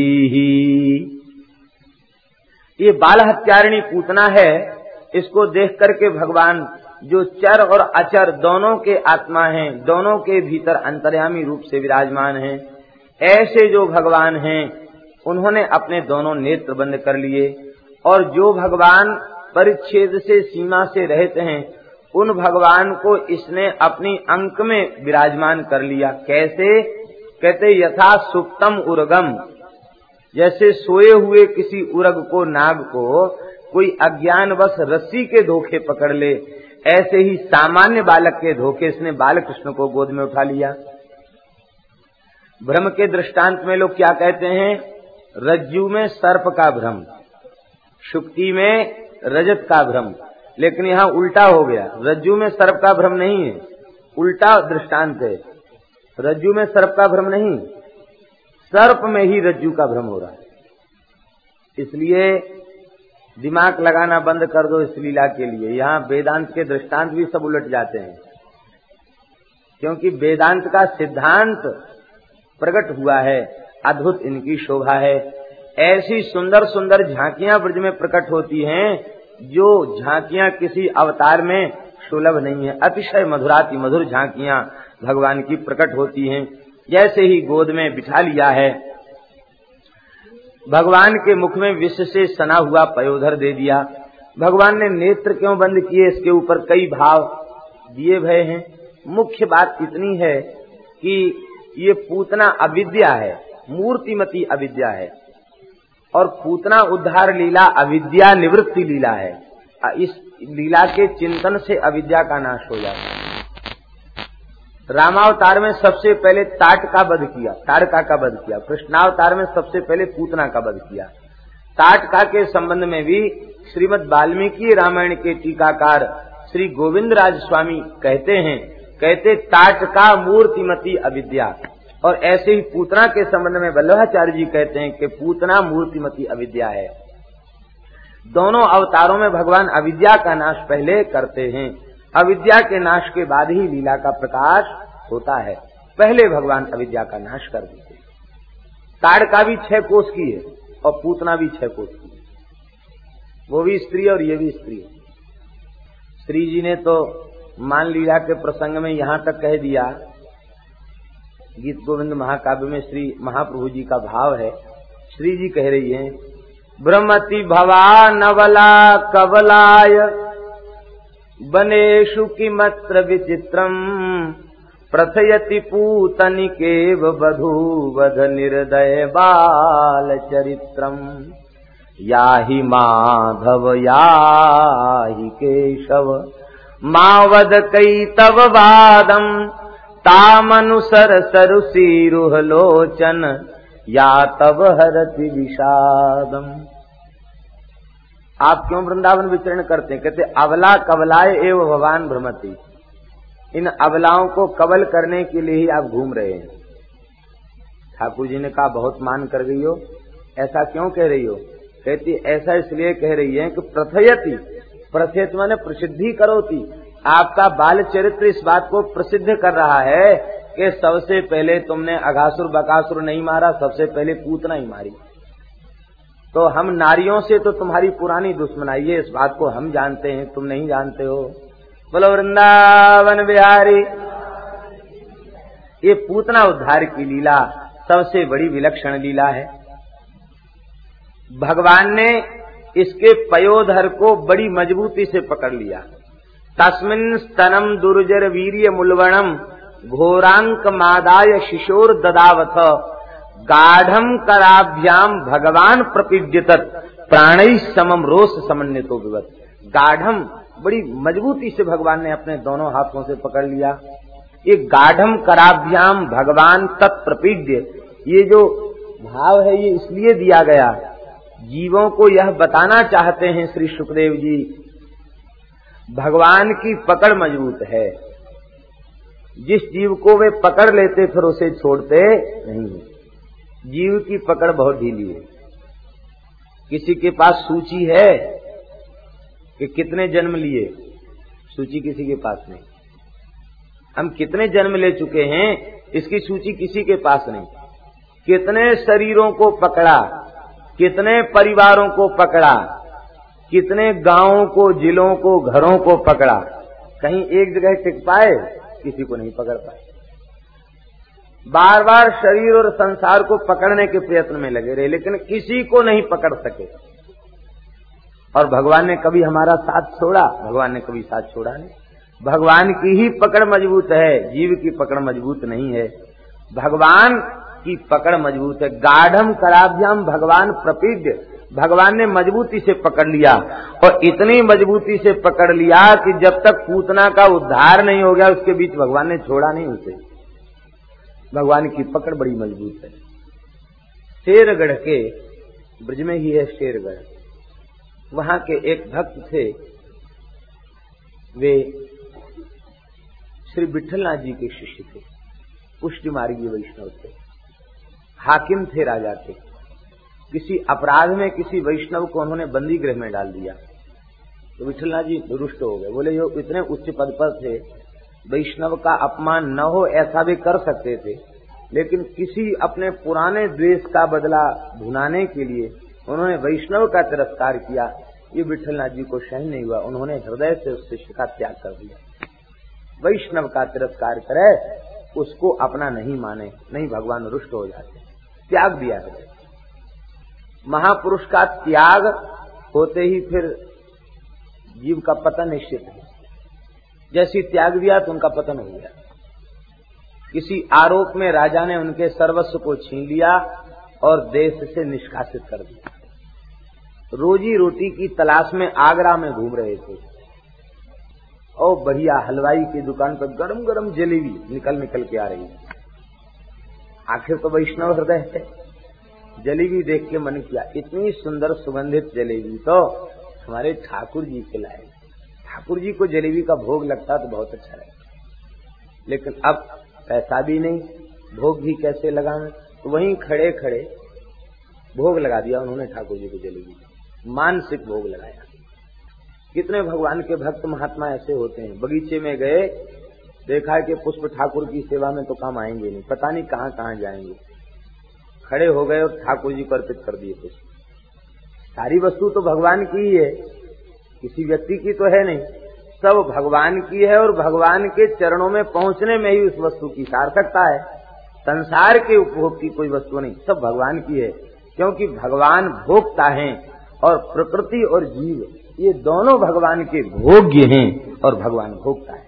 ये बाल हत्यारिणी पूतना है, इसको देख करके भगवान जो चर और अचर दोनों के आत्मा हैं, दोनों के भीतर अंतर्यामी रूप से विराजमान हैं। ऐसे जो भगवान हैं, उन्होंने अपने दोनों नेत्र बंद कर लिए। और जो भगवान परिच्छेद से सीमा से रहते हैं, उन भगवान को इसने अपनी अंक में विराजमान कर लिया। कैसे? कहते यथा सुप्तम उर्गम। जैसे सोए हुए किसी उर्ग को, नाग को, कोई अज्ञान बस रस्सी के धोखे पकड़ ले, ऐसे ही सामान्य बालक के धोखे इसने बाल कृष्ण को गोद में उठा लिया। भ्रम के दृष्टांत में लोग क्या कहते हैं? रज्जू में सर्प का भ्रम, शुक्ति में रजत का भ्रम। लेकिन यहाँ उल्टा हो गया। रज्जू में सर्प का भ्रम नहीं है, उल्टा दृष्टांत है। रज्जू में सर्प का भ्रम नहीं, सर्प में ही रज्जू का भ्रम हो रहा है। इसलिए दिमाग लगाना बंद कर दो इस लीला के लिए। यहाँ वेदांत के दृष्टांत भी सब उलट जाते हैं। क्योंकि वेदांत का सिद्धांत प्रकट हुआ है, अद्भुत इनकी शोभा है। ऐसी सुंदर सुंदर झांकियाँ ब्रज में प्रकट होती हैं, जो झांकियाँ किसी अवतार में सुलभ नहीं है। अतिशय मधुराती मधुर झांकियाँ भगवान की प्रकट होती हैं। जैसे ही गोद में बिठा लिया है, भगवान के मुख में विश्व से सना हुआ पयोधर दे दिया। भगवान ने नेत्र क्यों बंद किए? इसके ऊपर कई भाव दिए भय हैं। मुख्य बात इतनी है कि ये पूतना अविद्या है, मूर्तिमती अविद्या है। और पूतना उद्धार लीला अविद्या निवृत्ति लीला है। इस लीला के चिंतन से अविद्या का नाश हो जाता है। रामावतार में सबसे पहले ताटका वध किया, ताड़का का वध किया, कृष्णावतार में सबसे पहले पूतना का वध किया। ताटका के संबंध में भी श्रीमद वाल्मीकि रामायण के टीकाकार श्री गोविंद राज स्वामी कहते हैं, कहते ताटका मूर्तिमती अविद्या। और ऐसे ही पूतना के संबंध में वल्लभाचार्य जी कहते हैं कि पूतना मूर्तिमती अविद्या है। दोनों अवतारों में भगवान अविद्या का नाश पहले करते हैं। अविद्या के नाश के बाद ही लीला का प्रकाश होता है। पहले भगवान अविद्या का नाश कर देते ताड़ का भी छह कोष की है और पूतना भी छह कोष की है। वो भी स्त्री और ये भी स्त्री। है श्री जी ने तो मान लीला के प्रसंग में यहाँ तक कह दिया, गीत गोविंद महाकाव्य में श्री महाप्रभु जी का भाव है। श्री जी कह रही हैं, ब्रह्मति भवा नवला कवलाय वनेषु किमत्र विचित्रम्? प्रथयति पूतनिकेव बधूवध निर्दयबालचरित्रम् याहि माधव या हि केशव मा कैतव वादम्। तामनुसरसरुसीरुहलोचन या तव हरति विषादम्। आप क्यों वृंदावन विचरण करते हैं? कहते, अवला कवलाए एवं भगवान भ्रमति। इन अवलाओं को कबल करने के लिए ही आप घूम रहे हैं। ठाकुर जी ने कहा, बहुत मान कर गई हो। ऐसा क्यों कह रही हो? कहती, ऐसा इसलिए कह रही है कि प्रथयति, प्रथयत मैंने प्रसिद्धि करोती। आपका बाल चरित्र इस बात को प्रसिद्ध कर रहा है कि सबसे पहले तुमने अघासुर, बकासुर नहीं मारा, सबसे पहले पूतना ही मारी। तो हम नारियों से तो तुम्हारी पुरानी दुश्मनाई है, इस बात को हम जानते हैं, तुम नहीं जानते हो। बोलो, वृंदावन बिहारी, ये पूतना उद्धार की लीला सबसे बड़ी विलक्षण लीला है। भगवान ने इसके पयोधर को बड़ी मजबूती से पकड़ लिया। तस्मिन स्तनम दुर्जर वीर्य मुलवणम घोरांक मादाय शिशोर ददावथ गाढ़म कराभ्याम भगवान प्रपीड्यत प्राण समम रोष समन्वितो विवत गाढ़म बड़ी मजबूती से भगवान ने अपने दोनों हाथों से पकड़ लिया। ये गाढ़म कराभ्याम भगवान तत्प्रपीड्य ये जो भाव है, ये इसलिए दिया गया। जीवों को यह बताना चाहते हैं श्री सुखदेव जी, भगवान की पकड़ मज़बूत है। जिस जीव को वे पकड़ लेते, फिर उसे छोड़ते नहीं। जीव की पकड़ बहुत ढीली है। किसी के पास सूची है कि कितने जन्म लिए, सूची किसी के पास नहीं। हम कितने जन्म ले चुके हैं, इसकी सूची किसी के पास नहीं। कितने शरीरों को पकड़ा, कितने परिवारों को पकड़ा, कितने गाँवों को, जिलों को, घरों को पकड़ा, कहीं एक जगह टिक पाए, किसी को नहीं पकड़ पाए। बार बार शरीर और संसार को पकड़ने के प्रयत्न में लगे रहे, लेकिन किसी को नहीं पकड़ सके। और भगवान ने कभी हमारा साथ छोड़ा? भगवान ने कभी साथ छोड़ा नहीं। भगवान की ही पकड़ मज़बूत है, जीव की पकड़ मज़बूत नहीं है। भगवान की पकड़ मज़बूत है। गाढ़म कराभ्याम भगवान प्रपीड भगवान ने मजबूती से पकड़ लिया और इतनी मजबूती से पकड़ लिया कि जब तक पूतना का उद्धार नहीं हो गया, उसके बीच भगवान ने छोड़ा नहीं उसे। भगवान की पकड़ बड़ी मज़बूत है। शेरगढ़ के, ब्रज में ही है शेरगढ़। वहाँ के एक भक्त थे, वे श्री विठलनाथ जी के शिष्य थे, पुष्टि मार्गीय वैष्णव थे। हाकिम थे राजा थे किसी अपराध में किसी वैष्णव को उन्होंने बंदी गृह में डाल दिया। तो विठलनाथ जी रुष्ट हो गए। बोले जो इतने उच्च पद पर थे वैष्णव का अपमान न हो, ऐसा भी कर सकते थे। लेकिन किसी अपने पुराने द्वेष का बदला भुनाने के लिए उन्होंने वैष्णव का तिरस्कार किया। ये विठलनाथ जी को सहन नहीं हुआ, उन्होंने हृदय से उस शिष्य का त्याग कर दिया। वैष्णव का तिरस्कार करे, उसको अपना नहीं माने, नहीं भगवान रुष्ट हो जाते। त्याग दिया हृदय। महापुरुष का त्याग होते ही फिर जीव का पतन निश्चित है। जैसी त्याग दिया तो उनका पतन हो गया। किसी आरोप में राजा ने उनके सर्वस्व को छीन लिया और देश से निष्कासित कर दिया। रोजी रोटी की तलाश में आगरा में घूम रहे थे। और बढ़िया हलवाई की दुकान पर गरम गरम जलेबी निकल निकल के आ रही थी। आखिर तो वैष्णव हृदय है। जलेबी देख के मन किया, इतनी सुंदर सुगंधित जलेबी तो हमारे ठाकुर जी के लाए ठाकुर जी को जलेबी का भोग लगता तो बहुत अच्छा लगता। लेकिन अब पैसा भी नहीं, भोग भी कैसे लगाना? तो वहीं खड़े खड़े भोग लगा दिया उन्होंने ठाकुर जी को जलेबी मानसिक भोग लगाया। कितने भगवान के भक्त महात्मा ऐसे होते हैं। बगीचे में गए, देखा कि पुष्प ठाकुर की सेवा में तो काम आएँगे नहीं। पता नहीं कहाँ कहाँ जाएँगे। खड़े हो गए और ठाकुर जी को अर्पित कर दिए पुष्प। सारी वस्तु तो भगवान की ही है। किसी व्यक्ति की तो है नहीं। सब भगवान की है और भगवान के चरणों में पहुँचने में ही उस वस्तु की सार्थकता है। संसार के उपभोग की कोई वस्तु नहीं, सब भगवान की है, क्योंकि भगवान भोगता है और प्रकृति और जीव, ये दोनों भगवान के भोग्य हैं और भगवान भोगता है।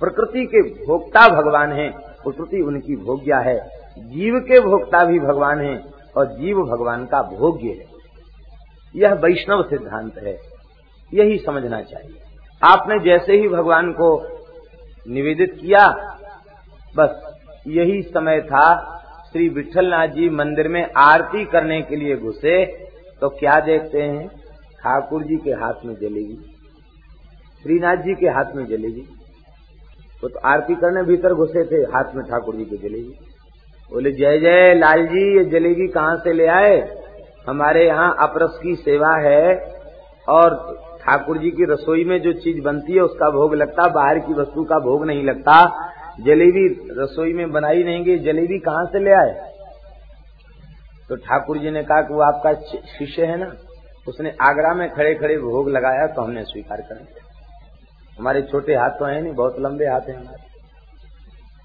प्रकृति के भोक्ता भगवान है, प्रकृति उनकी भोग्या है। जीव के भोक्ता भी भगवान है और जीव भगवान का भोग्य है। यह वैष्णव सिद्धांत है। यही समझना चाहिए। आपने जैसे ही भगवान को निवेदित किया, बस यही समय था, श्री विठलनाथ जी मंदिर में आरती करने के लिए घुसे तो क्या देखते हैं? ठाकुर जी के हाथ में जलेगी। श्रीनाथ जी के हाथ में जलेगी। वो तो आरती करने भीतर घुसे थे, हाथ में ठाकुर जी के जलेगी। बोले, जय जय लाल जी, ये जलेगी कहाँ से ले आए? हमारे यहाँ अपरस की सेवा है और ठाकुर जी की रसोई में जो चीज़ बनती है, उसका भोग लगता, बाहर की वस्तु का भोग नहीं लगता। जलेबी रसोई में बनाई नहीं गई, जलेबी कहाँ से ले आए? तो ठाकुर जी ने कहा कि वो आपका शिष्य है ना, उसने आगरा में खड़े खड़े भोग लगाया तो हमने स्वीकार कर लिया। हमारे छोटे हाथ तो है नहीं, बहुत लंबे हाथ हैं हमारे।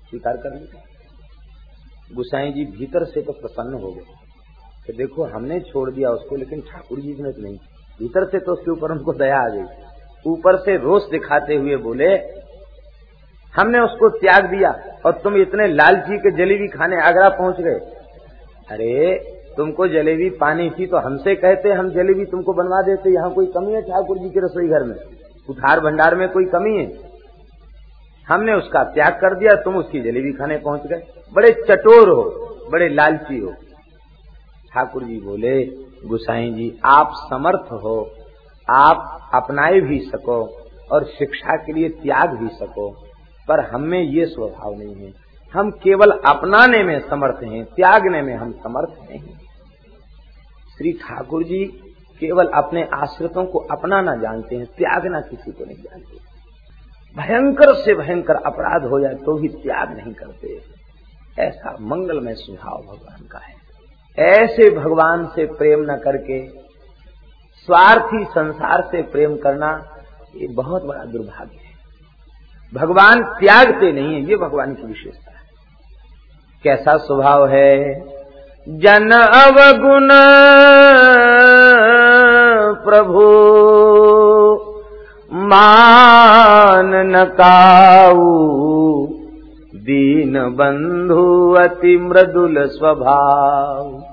स्वीकार कर लिया। गुसाई जी भीतर से तो प्रसन्न हो गए। कि देखो, हमने छोड़ दिया उसको, लेकिन ठाकुर जी ने तो नहीं भीतर से तो उसके ऊपर उनको दया आ गई। ऊपर से रोष दिखाते हुए बोले, हमने उसको त्याग दिया और तुम इतने लालची के जलेबी खाने आगरा पहुँच गए। अरे, तुमको जलेबी पानी थी तो हमसे कहते, हम जलेबी तुमको बनवा देते, यहाँ कोई कमी है ठाकुर जी के रसोई घर में? उधार भंडार में कोई कमी है? हमने उसका त्याग कर दिया, तुम उसकी जलेबी खाने पहुँच गए। बड़े चटोर हो, बड़े लालची हो। ठाकुर जी बोले, गुसाई जी, आप समर्थ हो, आप अपनाए भी सको और शिक्षा के लिए त्याग भी सको, पर हमें ये स्वभाव नहीं है। हम केवल अपनाने में समर्थ हैं, त्यागने में हम समर्थ नहीं। श्री ठाकुर जी केवल अपने आश्रितों को अपनाना जानते हैं, त्यागना किसी को नहीं जानते। भयंकर से भयंकर अपराध हो जाए तो भी त्याग नहीं करते। ऐसा मंगलमय स्वभाव भगवान का है। ऐसे भगवान से प्रेम न करके, स्वार्थी संसार से प्रेम करना, ये बहुत बड़ा दुर्भाग्य है। भगवान त्यागते नहीं है, ये भगवान की विशेषता है। कैसा स्वभाव है? जन अवगुण प्रभु, मान न काऊ। दीन बंधु अति मृदुल स्वभाव।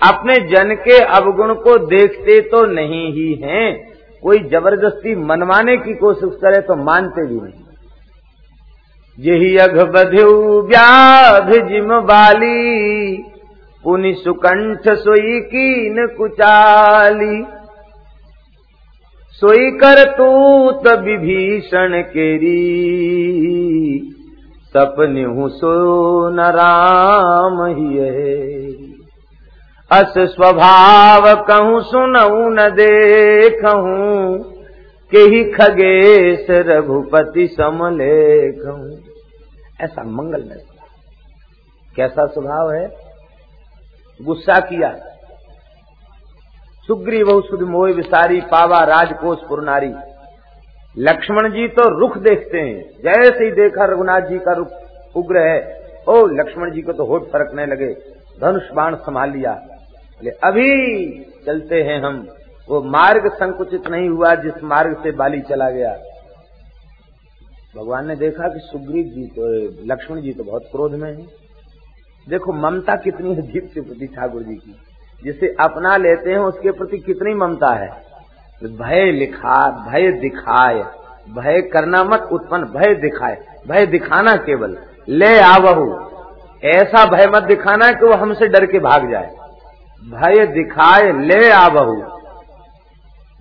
अपने जन के अवगुण को देखते तो नहीं ही हैं। कोई ज़बरदस्ती मनवाने की कोशिश करे तो मानते भी नहीं। यही अघ बधु व्याध जिम बाली, पुनि सुकंठ सोई कीन कुचाली। सोई कर तूत विभीषण केरी। सपने हूँ सो न राम ही अस स्वभाव कहूँ, सुनऊ न देखूँ। के ही खगेश रघुपति समलेख ऐसा मंगल में कैसा स्वभाव है? गुस्सा किया। सुग्रीव सुध मोह विसारी, पावा राजकोष पुरनारी। लक्ष्मण जी तो रुख देखते हैं। जैसे ही देखा रघुनाथ जी का रुख उग्र है, ओ, लक्ष्मण जी को तो होठ फरकने लगे। धनुष बाण संभाल लिया। बोले, अभी चलते हैं हम। वो मार्ग संकुचित नहीं हुआ, जिस मार्ग से बाली चला गया। भगवान ने देखा कि सुग्रीव जी तो लक्ष्मण जी तो बहुत क्रोध में है। देखो, ममता कितनी है के प्रति ठाकुर जी की। जिसे अपना लेते हैं, उसके प्रति कितनी ममता है? भय लिखा भय दिखाए। भय करना मत, उत्पन्न भय दिखाए। भय दिखाना केवल। ले आवहु। ऐसा भय मत दिखाना है कि वो हमसे डर के भाग जाए। भय दिखाए, ले आवहु।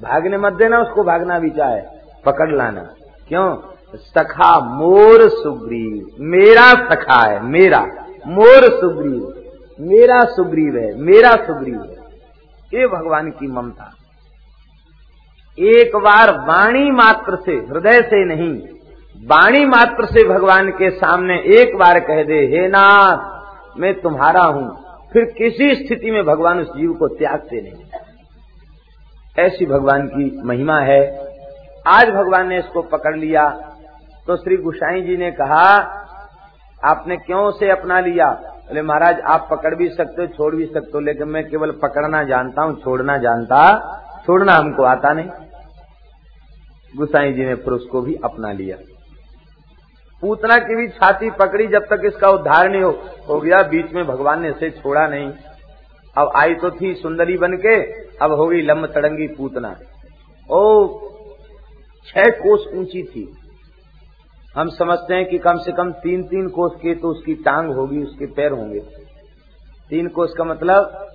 भागने मत देना, उसको भागना भी चाहे। पकड़ लाना। क्यों? सखा मोर सुग्रीव। मेरा सखा है, मेरा। मोर सुग्रीव। मेरा सुग्रीव है, मेरा सुग्रीव है। ये भगवान की ममता। एक बार वाणी मात्र से, हृदय से नहीं, वाणी मात्र से भगवान के सामने एक बार कह दे, हे नाथ, मैं तुम्हारा हूँ। फिर किसी स्थिति में भगवान उस जीव को त्यागते नहीं। ऐसी भगवान की महिमा है। आज भगवान ने इसको पकड़ लिया। तो श्री गुसाई जी ने कहा, आपने क्यों से अपना लिया? बोले, महाराज, आप पकड़ भी सकते हो, छोड़ भी सकते हो, लेकिन मैं केवल पकड़ना जानता हूँ, छोड़ना जानता, छोड़ना हमको आता नहीं। गुसाई जी ने फिर उसको भी अपना लिया। पूतना की भी छाती पकड़ी जब तक इसका उद्धार नहीं हो, हो गया। बीच में भगवान ने इसे छोड़ा नहीं। अब आई तो थी सुंदरी बन के अब हो गई लम्ब तड़ंगी पूतना। ओ छह कोस ऊँची थी। हम समझते हैं कि कम से कम तीन तीन कोस के तो उसकी टांग होगी उसके पैर होंगे। तीन कोस का मतलब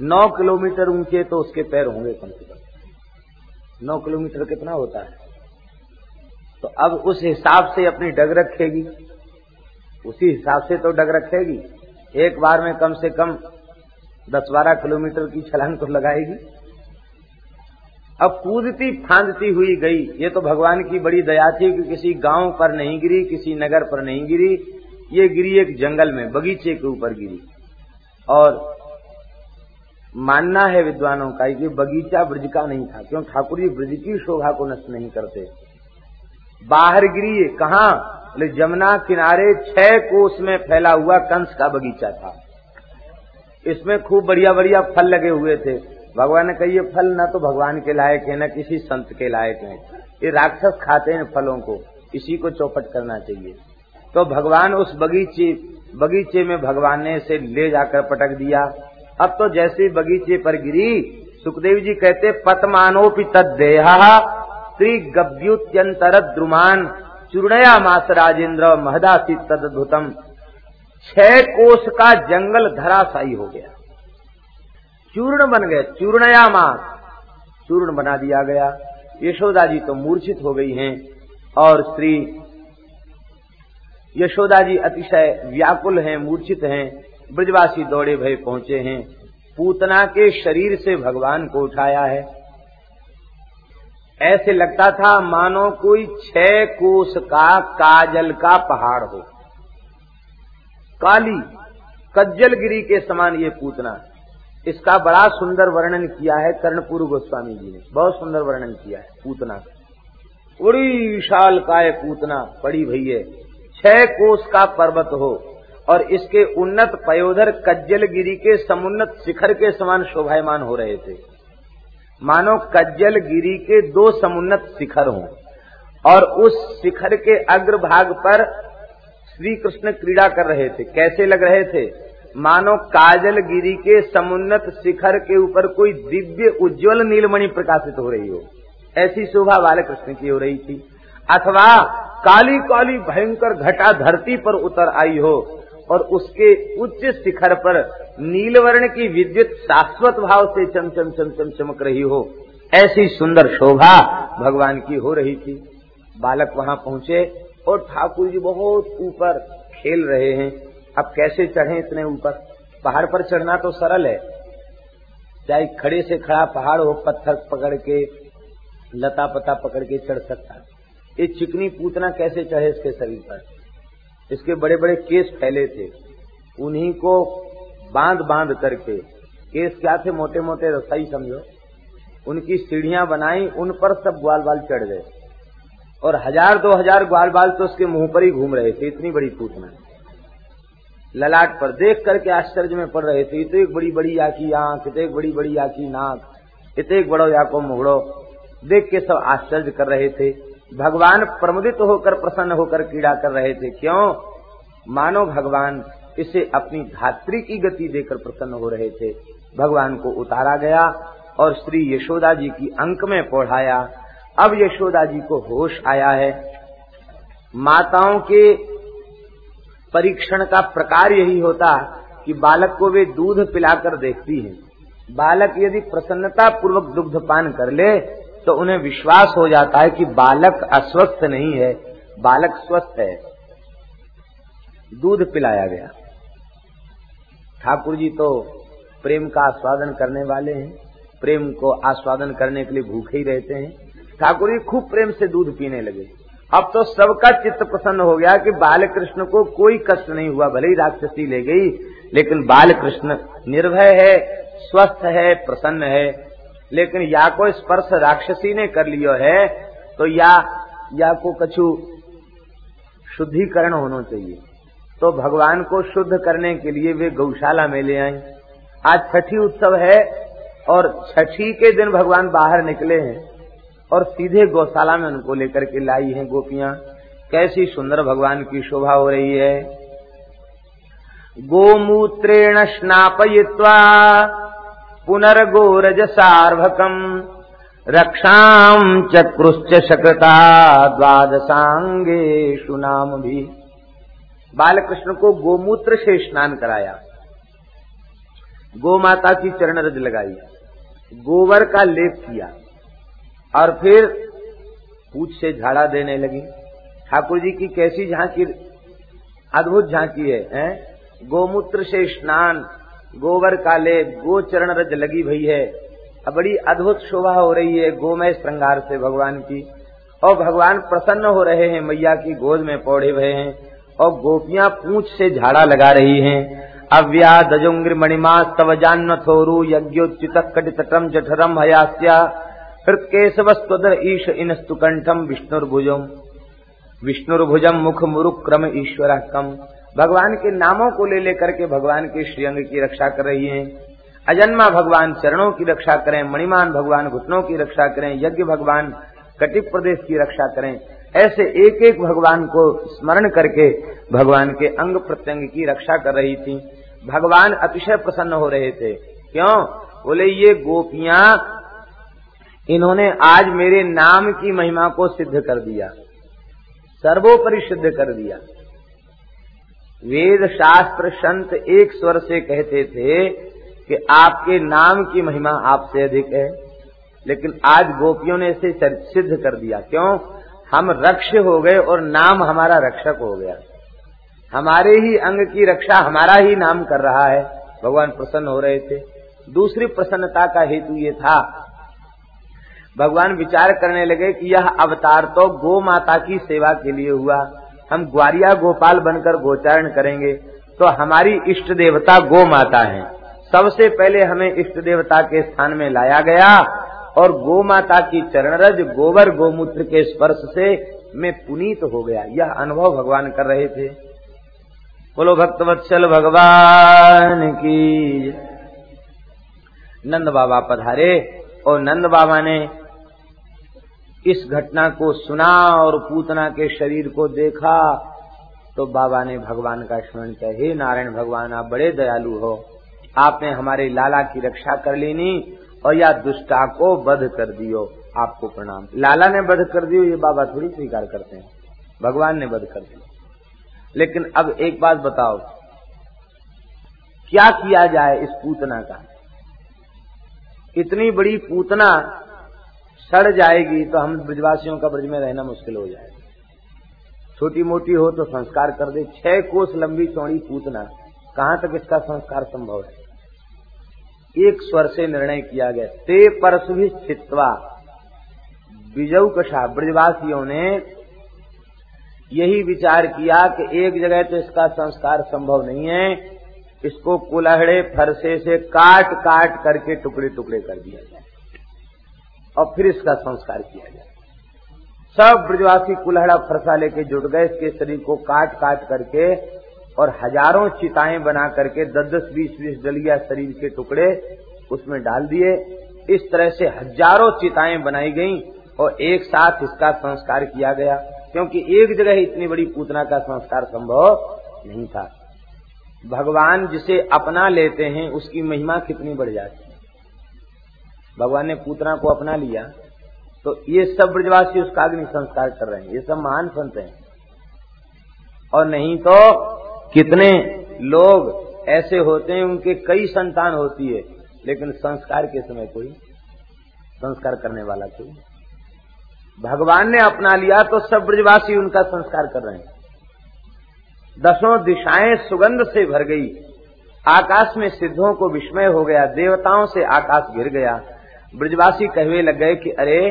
नौ किलोमीटर ऊँचे तो उसके पैर होंगे कम से कम। नौ किलोमीटर कितना होता है? तो अब उस हिसाब से अपनी डग रखेगी। उसी हिसाब से तो डग रखेगी। एक बार में कम से कम दस बारह किलोमीटर की छलांग तो लगाएगी। अब कूदती फांदती हुई गई। ये तो भगवान की बड़ी दया थी कि किसी गाँव पर नहीं गिरी, किसी नगर पर नहीं गिरी। ये गिरी एक जंगल में, बगीचे के ऊपर गिरी। और मानना है विद्वानों का कि बगीचा ब्रज का नहीं था, क्यों? ठाकुर जी ब्रज की शोभा को नष्ट नहीं करते। बाहर गिरी कहा? जमुना किनारे छह कोस में फैला हुआ कंस का बगीचा था। इसमें खूब बढ़िया बढ़िया फल लगे हुए थे। भगवान ने कही फल न तो भगवान के लायक है, न किसी संत के लायक है। ये राक्षस खाते हैं फलों को, इसी को चौपट करना चाहिए। तो भगवान उस बगीचे बगीचे में भगवान ने इसे ले जाकर पटक दिया। अब तो जैसे बगीचे पर गिरी, सुखदेव जी कहते, पतमानोपि तदेहा स्त्री गव्युत्यंतर द्रुमान चूर्णया मास राजेंद्र, महदासी तदुतम छह कोष का जंगल धराशायी हो गया। चूर्ण बन गए, चूर्णया मास। चूर्ण बना दिया गया। यशोदा जी तो मूर्छित हो गई हैं और श्री यशोदा जी अतिशय व्याकुल हैं, मूर्छित हैं। ब्रजवासी दौड़े भय पहुँचे हैं। पूतना के शरीर से भगवान को उठाया है। ऐसे लगता था मानो कोई छह कोस का काजल का पहाड़ हो। काली कज्जलगिरी के समान ये पूतना। इसका बड़ा सुंदर वर्णन किया है कर्णपुर गोस्वामी जी ने। बहुत सुंदर वर्णन किया है पूतना। का बड़ी विशाल काय पूतना पड़ी भैया छह कोस का पर्वत हो। और इसके उन्नत पयोधर कज्जलगिरी के समुन्नत शिखर के समान शोभायमान हो रहे थे। मानो कज्जलगिरी के दो समुन्नत शिखर हों और उस शिखर के अग्रभाग पर श्री कृष्ण क्रीड़ा कर रहे थे। कैसे लग रहे थे? मानो काजलगिरी के समुन्नत शिखर के ऊपर कोई दिव्य उज्जवल नीलमणि प्रकाशित हो रही हो। ऐसी शोभा बाल कृष्ण की हो रही थी। अथवा काली काली भयंकर घटा धरती पर उतर आई हो। और उसके उच्च शिखर पर नीलवर्ण की विद्युत शाश्वत भाव से चमचम चमचम चमक रही हो। ऐसी सुंदर शोभा भगवान की हो रही थी। बालक वहाँ पहुँचे और ठाकुर जी बहुत ऊपर खेल रहे हैं। अब कैसे चढ़े इतने ऊपर? पहाड़ पर चढ़ना तो सरल है। चाहे खड़े से खड़ा पहाड़ हो, पत्थर पकड़ के लता पता पकड़ के चढ़ सकता। ये चिकनी पूतना कैसे चढ़े इसके शरीर पर? इसके बड़े बड़े केस फैले थे। उन्हीं को बाँध बाँध करके। केस क्या थे? मोटे मोटे रसाई समझो। उनकी सीढ़ियाँ बनाई, उन पर सब ग्वाल बाल चढ़ गए। और हज़ार, दो हज़ार ग्वाल बाल तो उसके मुँह पर ही घूम रहे थे, इतनी बड़ी पूतना ललाट पर देख करके आश्चर्य में पड़ रहे थे, इतने बड़ी बड़ी आकी आँख, इतने बड़ी बड़ी आकी नाक, इतने बड़ो याको मुगड़ो। देख के सब आश्चर्य कर रहे थे। भगवान प्रमुदित होकर, प्रसन्न होकर कीड़ा कर रहे थे। क्यों? मानो भगवान इसे अपनी धात्री की गति देकर प्रसन्न हो रहे थे। भगवान को उतारा गया और श्री यशोदा जी की अंक में पढ़ाया। अब यशोदा जी को होश आया है। माताओं के परीक्षण का प्रकार यही होता कि बालक को वे दूध पिलाकर देखती हैं। बालक यदि प्रसन्नता पूर्वक दुग्ध पान कर ले तो उन्हें विश्वास हो जाता है कि बालक अस्वस्थ नहीं है, बालक स्वस्थ है। दूध पिलाया गया। ठाकुर जी तो प्रेम का आस्वादन करने वाले हैं। प्रेम को आस्वादन करने के लिए भूखे ही रहते हैं। ठाकुर जी खूब प्रेम से दूध पीने लगे। अब तो सबका चित्त प्रसन्न हो गया कि बाल कृष्ण को कोई कष्ट नहीं हुआ, भले ही राक्षसी ले गई, लेकिन बाल कृष्ण निर्भय है, स्वस्थ है, प्रसन्न है। लेकिन या को स्पर्श राक्षसी ने कर लियो है तो या या को कछु शुद्धिकरण होना चाहिए। तो भगवान को शुद्ध करने के लिए वे गौशाला में ले आए। आज छठी उत्सव है और छठी के दिन भगवान बाहर निकले हैं और सीधे गौशाला में उनको लेकर के लाई हैं गोपियाँ। कैसी सुंदर भगवान की शोभा हो रही है। गोमूत्रेण स्नापयित्वा पुनर्गोरज सार्वकम रक्षाम चक्रुश्च शकता द्वादशांगेशु नाम भी बालकृष्ण को गोमूत्र से स्नान कराया। गो माता की चरण रज लगाई। गोबर का लेप किया। और फिर पूछ से झाड़ा देने लगी। ठाकुर जी की कैसी झांकी अद्भुत झांकी है, है? गोमूत्र से स्नान गोबर काले गो चरण रज लगी भई है। अब बड़ी अद्भुत शोभा हो रही है गोमय श्रृंगार से भगवान की। और भगवान प्रसन्न हो रहे हैं, मैया की गोद में पौड़े हुए हैं, और गोपियाँ पूछ से झाड़ा लगा रही हैं। अव्या दजुंग्र मणिमा तव जान्न थोरु यज्ञोच्युत कटितटम जठरम हयास्या। हृत्केशवस्वदर ईश इनस्तु कंठम विष्णुर्भुजम। विष्णुर्भुजम मुख मुरुक्रम ईश्वर कम। भगवान के नामों को ले लेकर के भगवान के श्रीअंग की रक्षा कर रही हैं। अजन्मा भगवान चरणों की रक्षा करें, मणिमान भगवान घुटनों की रक्षा करें, यज्ञ भगवान कटिप प्रदेश की रक्षा करें। ऐसे एक एक भगवान को स्मरण करके भगवान के अंग प्रत्यंग की रक्षा कर रही थी। भगवान अतिशय प्रसन्न हो रहे थे। क्यों? बोले, ये गोपियाँ, इन्होंने आज मेरे नाम की महिमा को सिद्ध कर दिया। सर्वोपरि सिद्ध कर दिया। वेद शास्त्र संत एक स्वर से कहते थे कि आपके नाम की महिमा आपसे अधिक है। लेकिन आज गोपियों ने इसे सिद्ध कर दिया। क्यों? हम रक्ष हो गए और नाम हमारा रक्षक हो गया। हमारे ही अंग की रक्षा हमारा ही नाम कर रहा है। भगवान प्रसन्न हो रहे थे। दूसरी प्रसन्नता का हेतु ये था। भगवान विचार करने लगे कि यह अवतार तो गो माता की सेवा के लिए हुआ। हम ग्वारिया गोपाल बनकर गोचारण करेंगे तो हमारी इष्ट देवता गो माता है। सबसे पहले हमें इष्ट देवता के स्थान में लाया गया, और गो माता की चरणरज गोबर गोमूत्र के स्पर्श से मैं पुनीत हो गया। यह अनुभव भगवान कर रहे थे। बोलो भक्तवत्सल भगवान की नंद बाबा पधारे, और नंद बाबा ने इस घटना को सुना और पूतना के शरीर को देखा तो बाबा ने भगवान का स्मरण किया, हे नारायण भगवान, आप बड़े दयालु हो। आपने हमारे लाला की रक्षा कर लेनी और या दुष्टा को वध कर दियो। आपको प्रणाम। लाला ने वध कर दियो, ये बाबा थोड़ी स्वीकार करते हैं। भगवान ने वध कर दिया। लेकिन अब एक बात बताओ, क्या किया जाए इस पूतना का? इतनी बड़ी पूतना सड़ जाएगी तो हम ब्रजवासियों का ब्रज में रहना मुश्किल हो जाएगा। छोटी मोटी हो तो संस्कार कर दे। छह कोस लंबी चौड़ी पूतना कहाँ तक इसका संस्कार संभव है? एक स्वर से निर्णय किया गया। ते परसु स्थित्वा। बिजऊ कशा। ब्रजवासियों ने यही विचार किया कि एक जगह तो इसका संस्कार संभव नहीं है। इसको कुलहड़े फरसे से काट काट करके टुकड़े टुकड़े कर दिया जाए। और फिर इसका संस्कार किया जाए। सब ब्रजवासी कुल्हड़ा फरसा लेके जुट गए, इसके शरीर को काट काट करके और हज़ारों चिताएँ बना करके दस दस, बीस बीस डलिया शरीर के टुकड़े उसमें डाल दिए। इस तरह से हज़ारों चिताएँ बनाई गईं और एक साथ इसका संस्कार किया गया, क्योंकि एक जगह इतनी बड़ी पूतना का संस्कार संभव नहीं था। भगवान जिसे अपना लेते हैं, उसकी महिमा कितनी बढ़ जाती है। भगवान ने पूतना को अपना लिया तो ये सब ब्रजवासी उसका अग्नि संस्कार कर रहे हैं। ये सब महान संत हैं। और नहीं तो कितने लोग ऐसे होते हैं, उनके कई संतान होती है, लेकिन संस्कार के समय कोई संस्कार करने वाला कोई भगवान ने अपना लिया तो सब ब्रजवासी उनका संस्कार कर रहे हैं। दसों दिशाएँ सुगंध से भर गई। आकाश में सिद्धों को विस्मय हो गया, देवताओं से आकाश गिर गया। ब्रजवासी कहवे लग गए कि, अरे,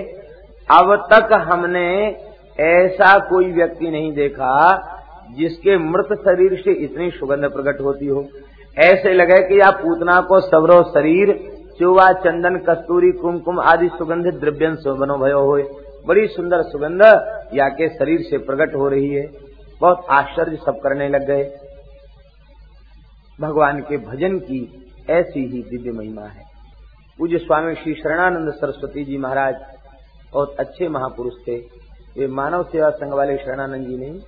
अब तक हमने ऐसा कोई व्यक्ति नहीं देखा जिसके मृत शरीर से इतनी सुगंध प्रकट होती हो। ऐसे लगे कि या पूतना को सवरो शरीर चुवा चंदन, कस्तूरी, कुमकुम आदि सुगंधित द्रव्यन बनो भयो हो बड़ी सुंदर सुगंध या के शरीर से प्रकट हो रही है। बहुत आश्चर्य सब करने लग गए। भगवान के भजन की ऐसी ही दिव्य महिमा है। पूज्य स्वामी श्री शरणानंद सरस्वती जी महाराज बहुत अच्छे महापुरुष थे। वे मानव सेवा संघ वाले शरणानंद जी नहीं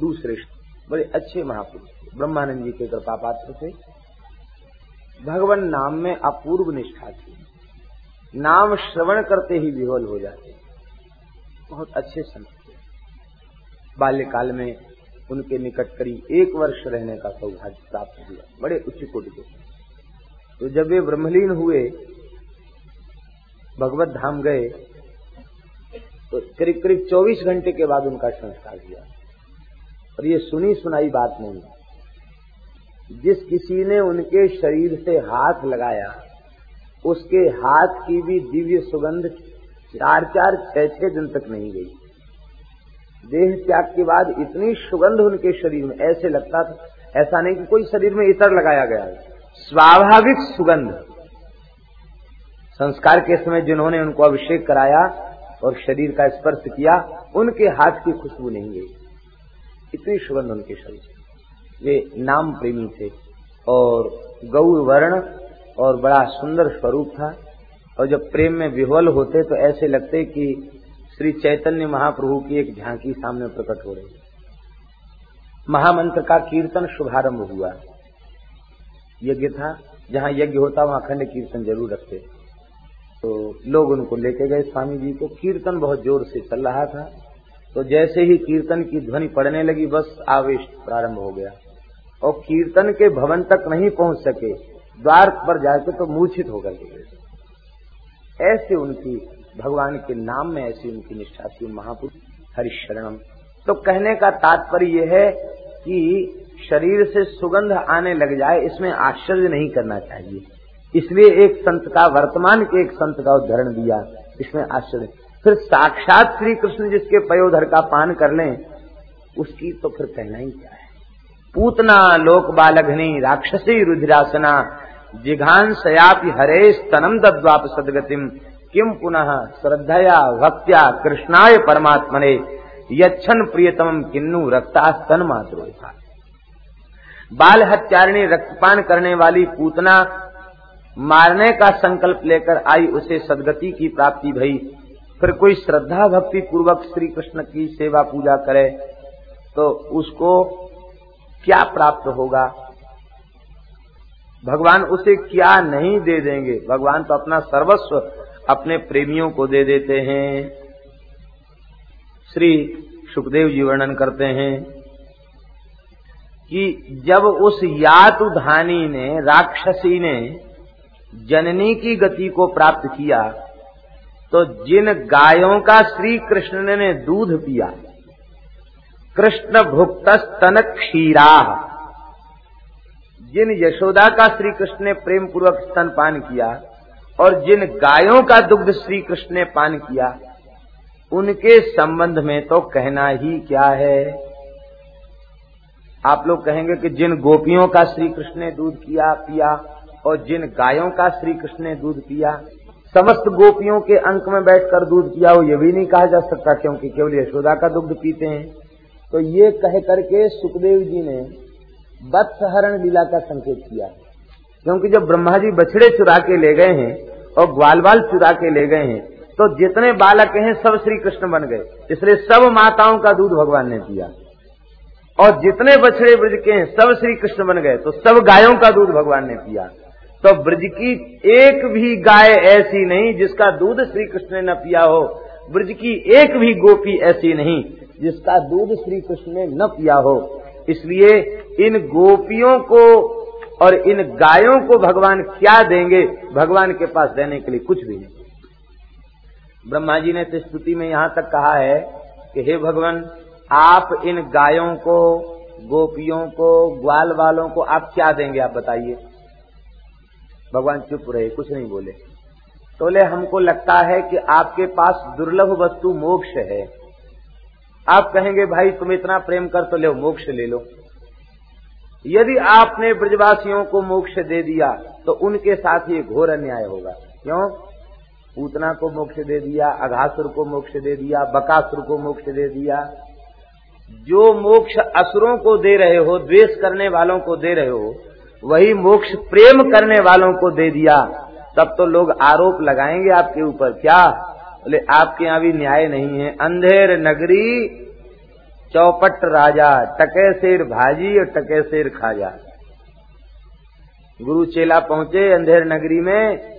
दूसरे बड़े अच्छे महापुरुष थे। ब्रह्मानंद जी के कृपा पात्र थे। भगवान नाम में अपूर्व निष्ठा थी। नाम श्रवण करते ही विहोल हो जाते। बहुत अच्छे संत थे। बाल्यकाल में उनके निकट करीब एक वर्ष रहने का सौभाग्य प्राप्त हुआ। बड़े उच्च कोटि के तो जब वे ब्रह्मलीन हुए भगवत धाम गए तो करीब करीब 24 घंटे के बाद उनका संस्कार हुआ। और ये सुनी सुनाई बात नहीं जिस किसी ने उनके शरीर से हाथ लगाया, उसके हाथ की भी दिव्य सुगंध चार चार छह छह दिन तक नहीं गई। देह त्याग के बाद इतनी सुगंध उनके शरीर में, ऐसे लगता था, ऐसा नहीं कि कोई शरीर में इतर लगाया गया स्वाभाविक सुगंध। संस्कार के समय जिन्होंने उनको अभिषेक कराया और शरीर का स्पर्श किया, उनके हाथ की खुशबू नहीं गई इतनी सुगंध उनके शरीर वे नाम प्रेमी थे और गौर वर्ण और बड़ा सुंदर स्वरूप था। और जब प्रेम में विह्वल होते तो ऐसे लगते कि श्री चैतन्य महाप्रभु की एक झांकी सामने प्रकट हो रही। महामंत्र का कीर्तन शुभारंभ हुआ। यज्ञ था। जहाँ यज्ञ होता, वहाँ अखंड कीर्तन ज़रूर रखते। तो लोग उनको लेके गए स्वामी जी को। कीर्तन बहुत ज़ोर से चल रहा था। तो जैसे ही कीर्तन की ध्वनि पड़ने लगी, बस आवेश प्रारंभ हो गया। और कीर्तन के भवन तक नहीं पहुँच सके द्वार पर जाके तो मूर्छित होकर गए। ऐसे उनकी, भगवान के नाम में ऐसी उनकी निष्ठा थी, महापुरुष हरिशरणम। तो कहने का तात्पर्य यह है कि शरीर से सुगंध आने लग जाए, इसमें आश्चर्य नहीं करना चाहिए। इसलिए एक संत का, वर्तमान के एक संत का उदाहरण दिया। इसमें आश्चर्य। फिर साक्षात श्री कृष्ण जिसके पयोधर का पान कर लें, उसकी तो फिर कहना ही क्या है? पूतना लोक बालघनी, राक्षसी रुधिरासना, जिघान सयापि हरे स्तनम दद्वाप सदगतिम। किम पुनः श्रद्धया, भक्त्या, कृष्णाय परमात्मने, यच्छन प्रियतम किन्नु रक्ता स्तन मात्र बाल हत्यारिणी रक्तपान करने वाली पूतना मारने का संकल्प लेकर आई उसे सदगति की प्राप्ति भई। फिर कोई श्रद्धा भक्ति पूर्वक श्री कृष्ण की सेवा पूजा करे तो उसको क्या प्राप्त होगा? भगवान उसे क्या नहीं दे देंगे? भगवान तो अपना सर्वस्व अपने प्रेमियों को दे देते हैं। श्री सुखदेव जी वर्णन करते हैं कि जब उस यातुधानी ने, राक्षसी ने जननी की गति को प्राप्त किया तो जिन गायों का श्री कृष्ण ने दूध पिया, कृष्ण भुक्त स्तन क्षीरा जिन यशोदा का श्री कृष्ण ने प्रेम पूर्वक स्तन पान किया, और जिन गायों का दुग्ध श्री कृष्ण ने पान किया, उनके संबंध में तो कहना ही क्या है? आप लोग कहेंगे कि जिन गोपियों का श्री कृष्ण ने दूध किया, पिया और जिन गायों का श्री कृष्ण ने दूध पिया, समस्त गोपियों के अंक में बैठकर दूध पिया हो यह भी नहीं कहा जा सकता क्योंकि केवल यशोदा का दुग्ध पीते हैं। तो ये कह करके सुखदेव जी ने वत्सहरण लीला का संकेत किया। क्योंकि जब ब्रह्मा जी बछड़े चुरा के ले गए हैं और ग्वाल बाल चुरा के ले गए हैं तो जितने बालक हैं सब श्री कृष्ण बन गए। इसलिए सब माताओं का दूध भगवान ने पिया। और जितने बछड़े ब्रज के हैं, सब श्री कृष्ण बन गए तो सब गायों का दूध भगवान ने पिया। तो ब्रज की एक भी गाय ऐसी नहीं जिसका दूध श्री कृष्ण ने न पिया हो। ब्रज की एक भी गोपी ऐसी नहीं जिसका दूध श्री कृष्ण ने न पिया हो। इसलिए इन गोपियों को और इन गायों को भगवान क्या देंगे? भगवान के पास देने के लिए कुछ भी नहीं। ब्रह्मा जी ने स्तुति में यहाँ तक कहा है कि हे भगवान, आप इन गायों को, गोपियों को, ग्वाल वालों को आप क्या देंगे आप बताइए। भगवान चुप रहे, कुछ नहीं बोले। तो ले हमको लगता है कि आपके पास दुर्लभ वस्तु मोक्ष है। आप कहेंगे, भाई, तुम इतना प्रेम कर तो ले, मोक्ष ले लो। यदि आपने ब्रजवासियों को मोक्ष दे दिया तो उनके साथ ही घोर अन्याय होगा। क्यों? पूतना को मोक्ष दे दिया, अघासुर को मोक्ष दे दिया, बकासुर को मोक्ष दे दिया। जो मोक्ष असुरों को दे रहे हो, द्वेष करने वालों को दे रहे हो वही मोक्ष प्रेम करने वालों को दे दिया तब तो लोग आरोप लगाएँगे आपके ऊपर क्या? बोले आपके यहाँ भी न्याय नहीं है। अंधेर नगरी चौपट राजा टके शेर भाजी और टके शेर खाजा। गुरु चेला पहुँचे अंधेर नगरी में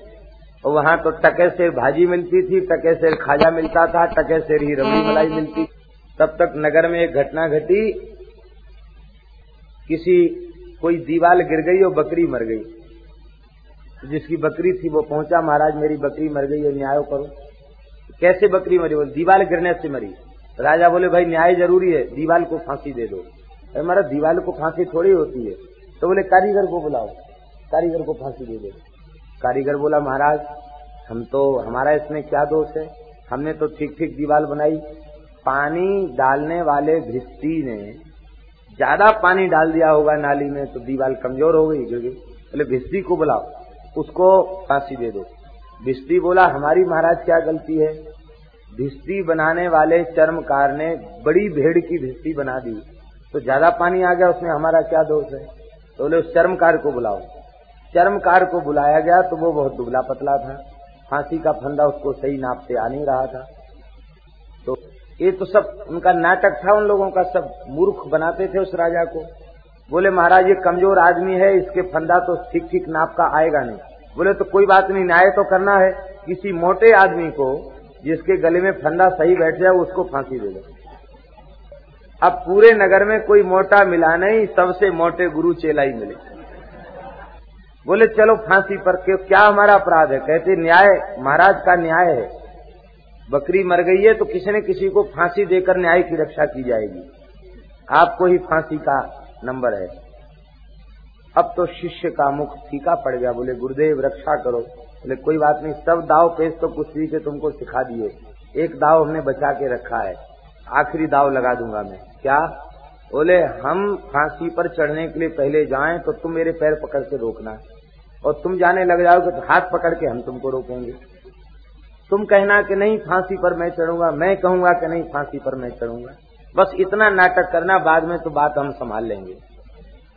और वहाँ तो टके शेर भाजी मिलती थी टके शेर खाजा मिलता था टके शेर ही रबड़ी मलाई मिलती तब तक नगर में एक घटना घटी। किसी कोई दीवाल गिर गई और बकरी मर गई। जिसकी बकरी थी वो पहुँचा, महाराज, मेरी बकरी मर गई है, न्याय करो। कैसे बकरी मरी? बोले, दीवाल गिरने से मरी। राजा बोले, भाई, न्याय ज़रूरी है, दीवाल को फांसी दे दो। हमारा दीवाल को फांसी थोड़ी होती है। तो बोले, कारीगर को बुलाओ, कारीगर को फांसी दे दो। कारीगर बोला, महाराज, हम तो हमारा इसमें क्या दोष है? हमने तो ठीक ठीक दीवाल बनाई। पानी डालने वाले भिस्ती ने ज़्यादा पानी डाल दिया होगा नाली में तो दीवार कमज़ोर हो गई गई। बोले भिस्ती को बुलाओ, उसको फांसी दे दो। भिस्ती बोला, हमारी महाराज क्या गलती है? भिस्ती बनाने वाले चर्मकार ने बड़ी भेड़ की भिस्ती बना दी। तो ज़्यादा पानी आ गया, उसमें हमारा क्या दोष है? तो बोले, उस चर्मकार को बुलाओ। चर्मकार को बुलाया गया तो वो बहुत दुबला पतला था। फांसी का फंदा उसको सही नाप से आ नहीं रहा था। तो ये तो सब उनका नाटक था, उन लोगों का सब मूर्ख बनाते थे उस राजा को। बोले, महाराज, ये कमज़ोर आदमी है, इसके फंदा तो ठीक ठीक नाप का आएगा नहीं। बोले तो कोई बात नहीं, न्याय तो करना है। किसी मोटे आदमी को, जिसके गले में फंदा सही बैठ जाए, उसको फांसी दे दो। अब पूरे नगर में कोई मोटा मिला नहीं, सबसे मोटे गुरु चेला ही मिले। बोले, चलो, फांसी पर क्यों? क्या हमारा अपराध है? कहते, न्याय, महाराज का न्याय है। बकरी मर गई है तो किसी न किसी को फांसी देकर न्याय की रक्षा की जाएगी। आपको ही फांसी का नंबर है। अब तो शिष्य का मुख फीका पड़ गया। बोले, गुरुदेव, रक्षा करो। बोले, कोई बात नहीं, सब दाव पेश तो कुछ के तुमको सिखा दिए। एक दाव हमने बचा के रखा है। आखिरी दाव लगा दूँगा मैं। क्या? बोले, हम फांसी पर चढ़ने के लिए पहले जाएँ तो तुम मेरे पैर पकड़ के रोकना। और तुम जाने लग जाओगे तो हाथ पकड़ के हम तुमको रोकेंगे। तुम कहना कि नहीं, फांसी पर मैं चढ़ूँगा, मैं कहूँगा कि नहीं, फांसी पर मैं चढ़ूँगा। बस इतना नाटक करना, बाद में तो बात हम संभाल लेंगे।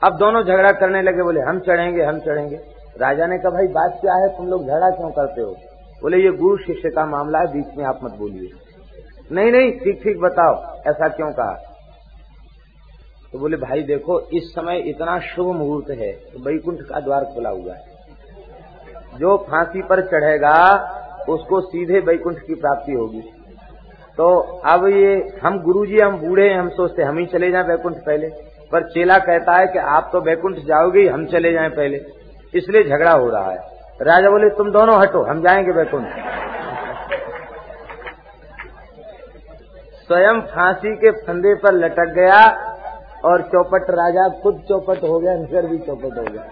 अब दोनों झगड़ा करने लगे, बोले, हम चढ़ेंगे हम चढ़ेंगे। राजा ने कहा, भाई, बात क्या है? तुम लोग झगड़ा क्यों करते हो? बोले, ये गुरु शिष्य का मामला है, बीच में आप मत बोलिए। नहीं नहीं, ठीक ठीक, बताओ, ऐसा क्यों कहा? तो बोले, भाई, देखो, इस समय इतना शुभ मुहूर्त है तो बैकुंठ का द्वार खुला हुआ है। जो फांसी पर चढ़ेगा उसको सीधे बैकुंठ की प्राप्ति होगी। तो अब ये, हम गुरुजी, हम बूढ़े हैं, हम सोचते हम ही चले जाएँ बैकुंठ पहले। पर चेला कहता है कि आप तो बैकुंठ जाओगे हम चले जाएँ पहले। इसलिए झगड़ा हो रहा है। राजा बोले, तुम दोनों हटो, हम जाएँगे बैकुंठ स्वयं फांसी के फंदे पर लटक गया और चौपट राजा, खुद चौपट हो गया नगर भी चौपट हो गया।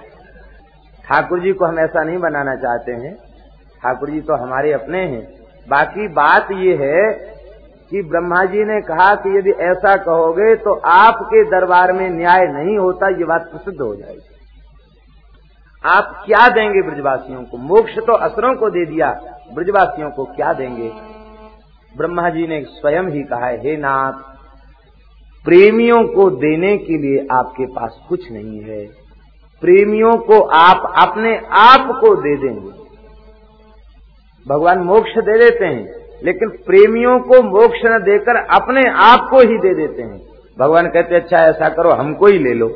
ठाकुर जी को हम ऐसा नहीं बनाना चाहते हैं। ठाकुर जी तो हमारे अपने हैं। बाकी बात ये है कि ब्रह्मा जी ने कहा कि यदि ऐसा कहोगे तो आपके दरबार में न्याय नहीं होता, ये बात प्रसिद्ध हो जाएगी। आप क्या देंगे ब्रजवासियों को? मोक्ष तो असरों को दे दिया, ब्रजवासियों को क्या देंगे? ब्रह्मा जी ने स्वयं ही कहा, है हे नाथ, प्रेमियों को देने के लिए आपके पास कुछ नहीं है। प्रेमियों को आप अपने आप को दे देंगे। भगवान मोक्ष दे देते हैं, लेकिन प्रेमियों को मोक्ष न देकर अपने आप को ही दे देते हैं। भगवान कहते अच्छा ऐसा करो, हमको ही ले लो।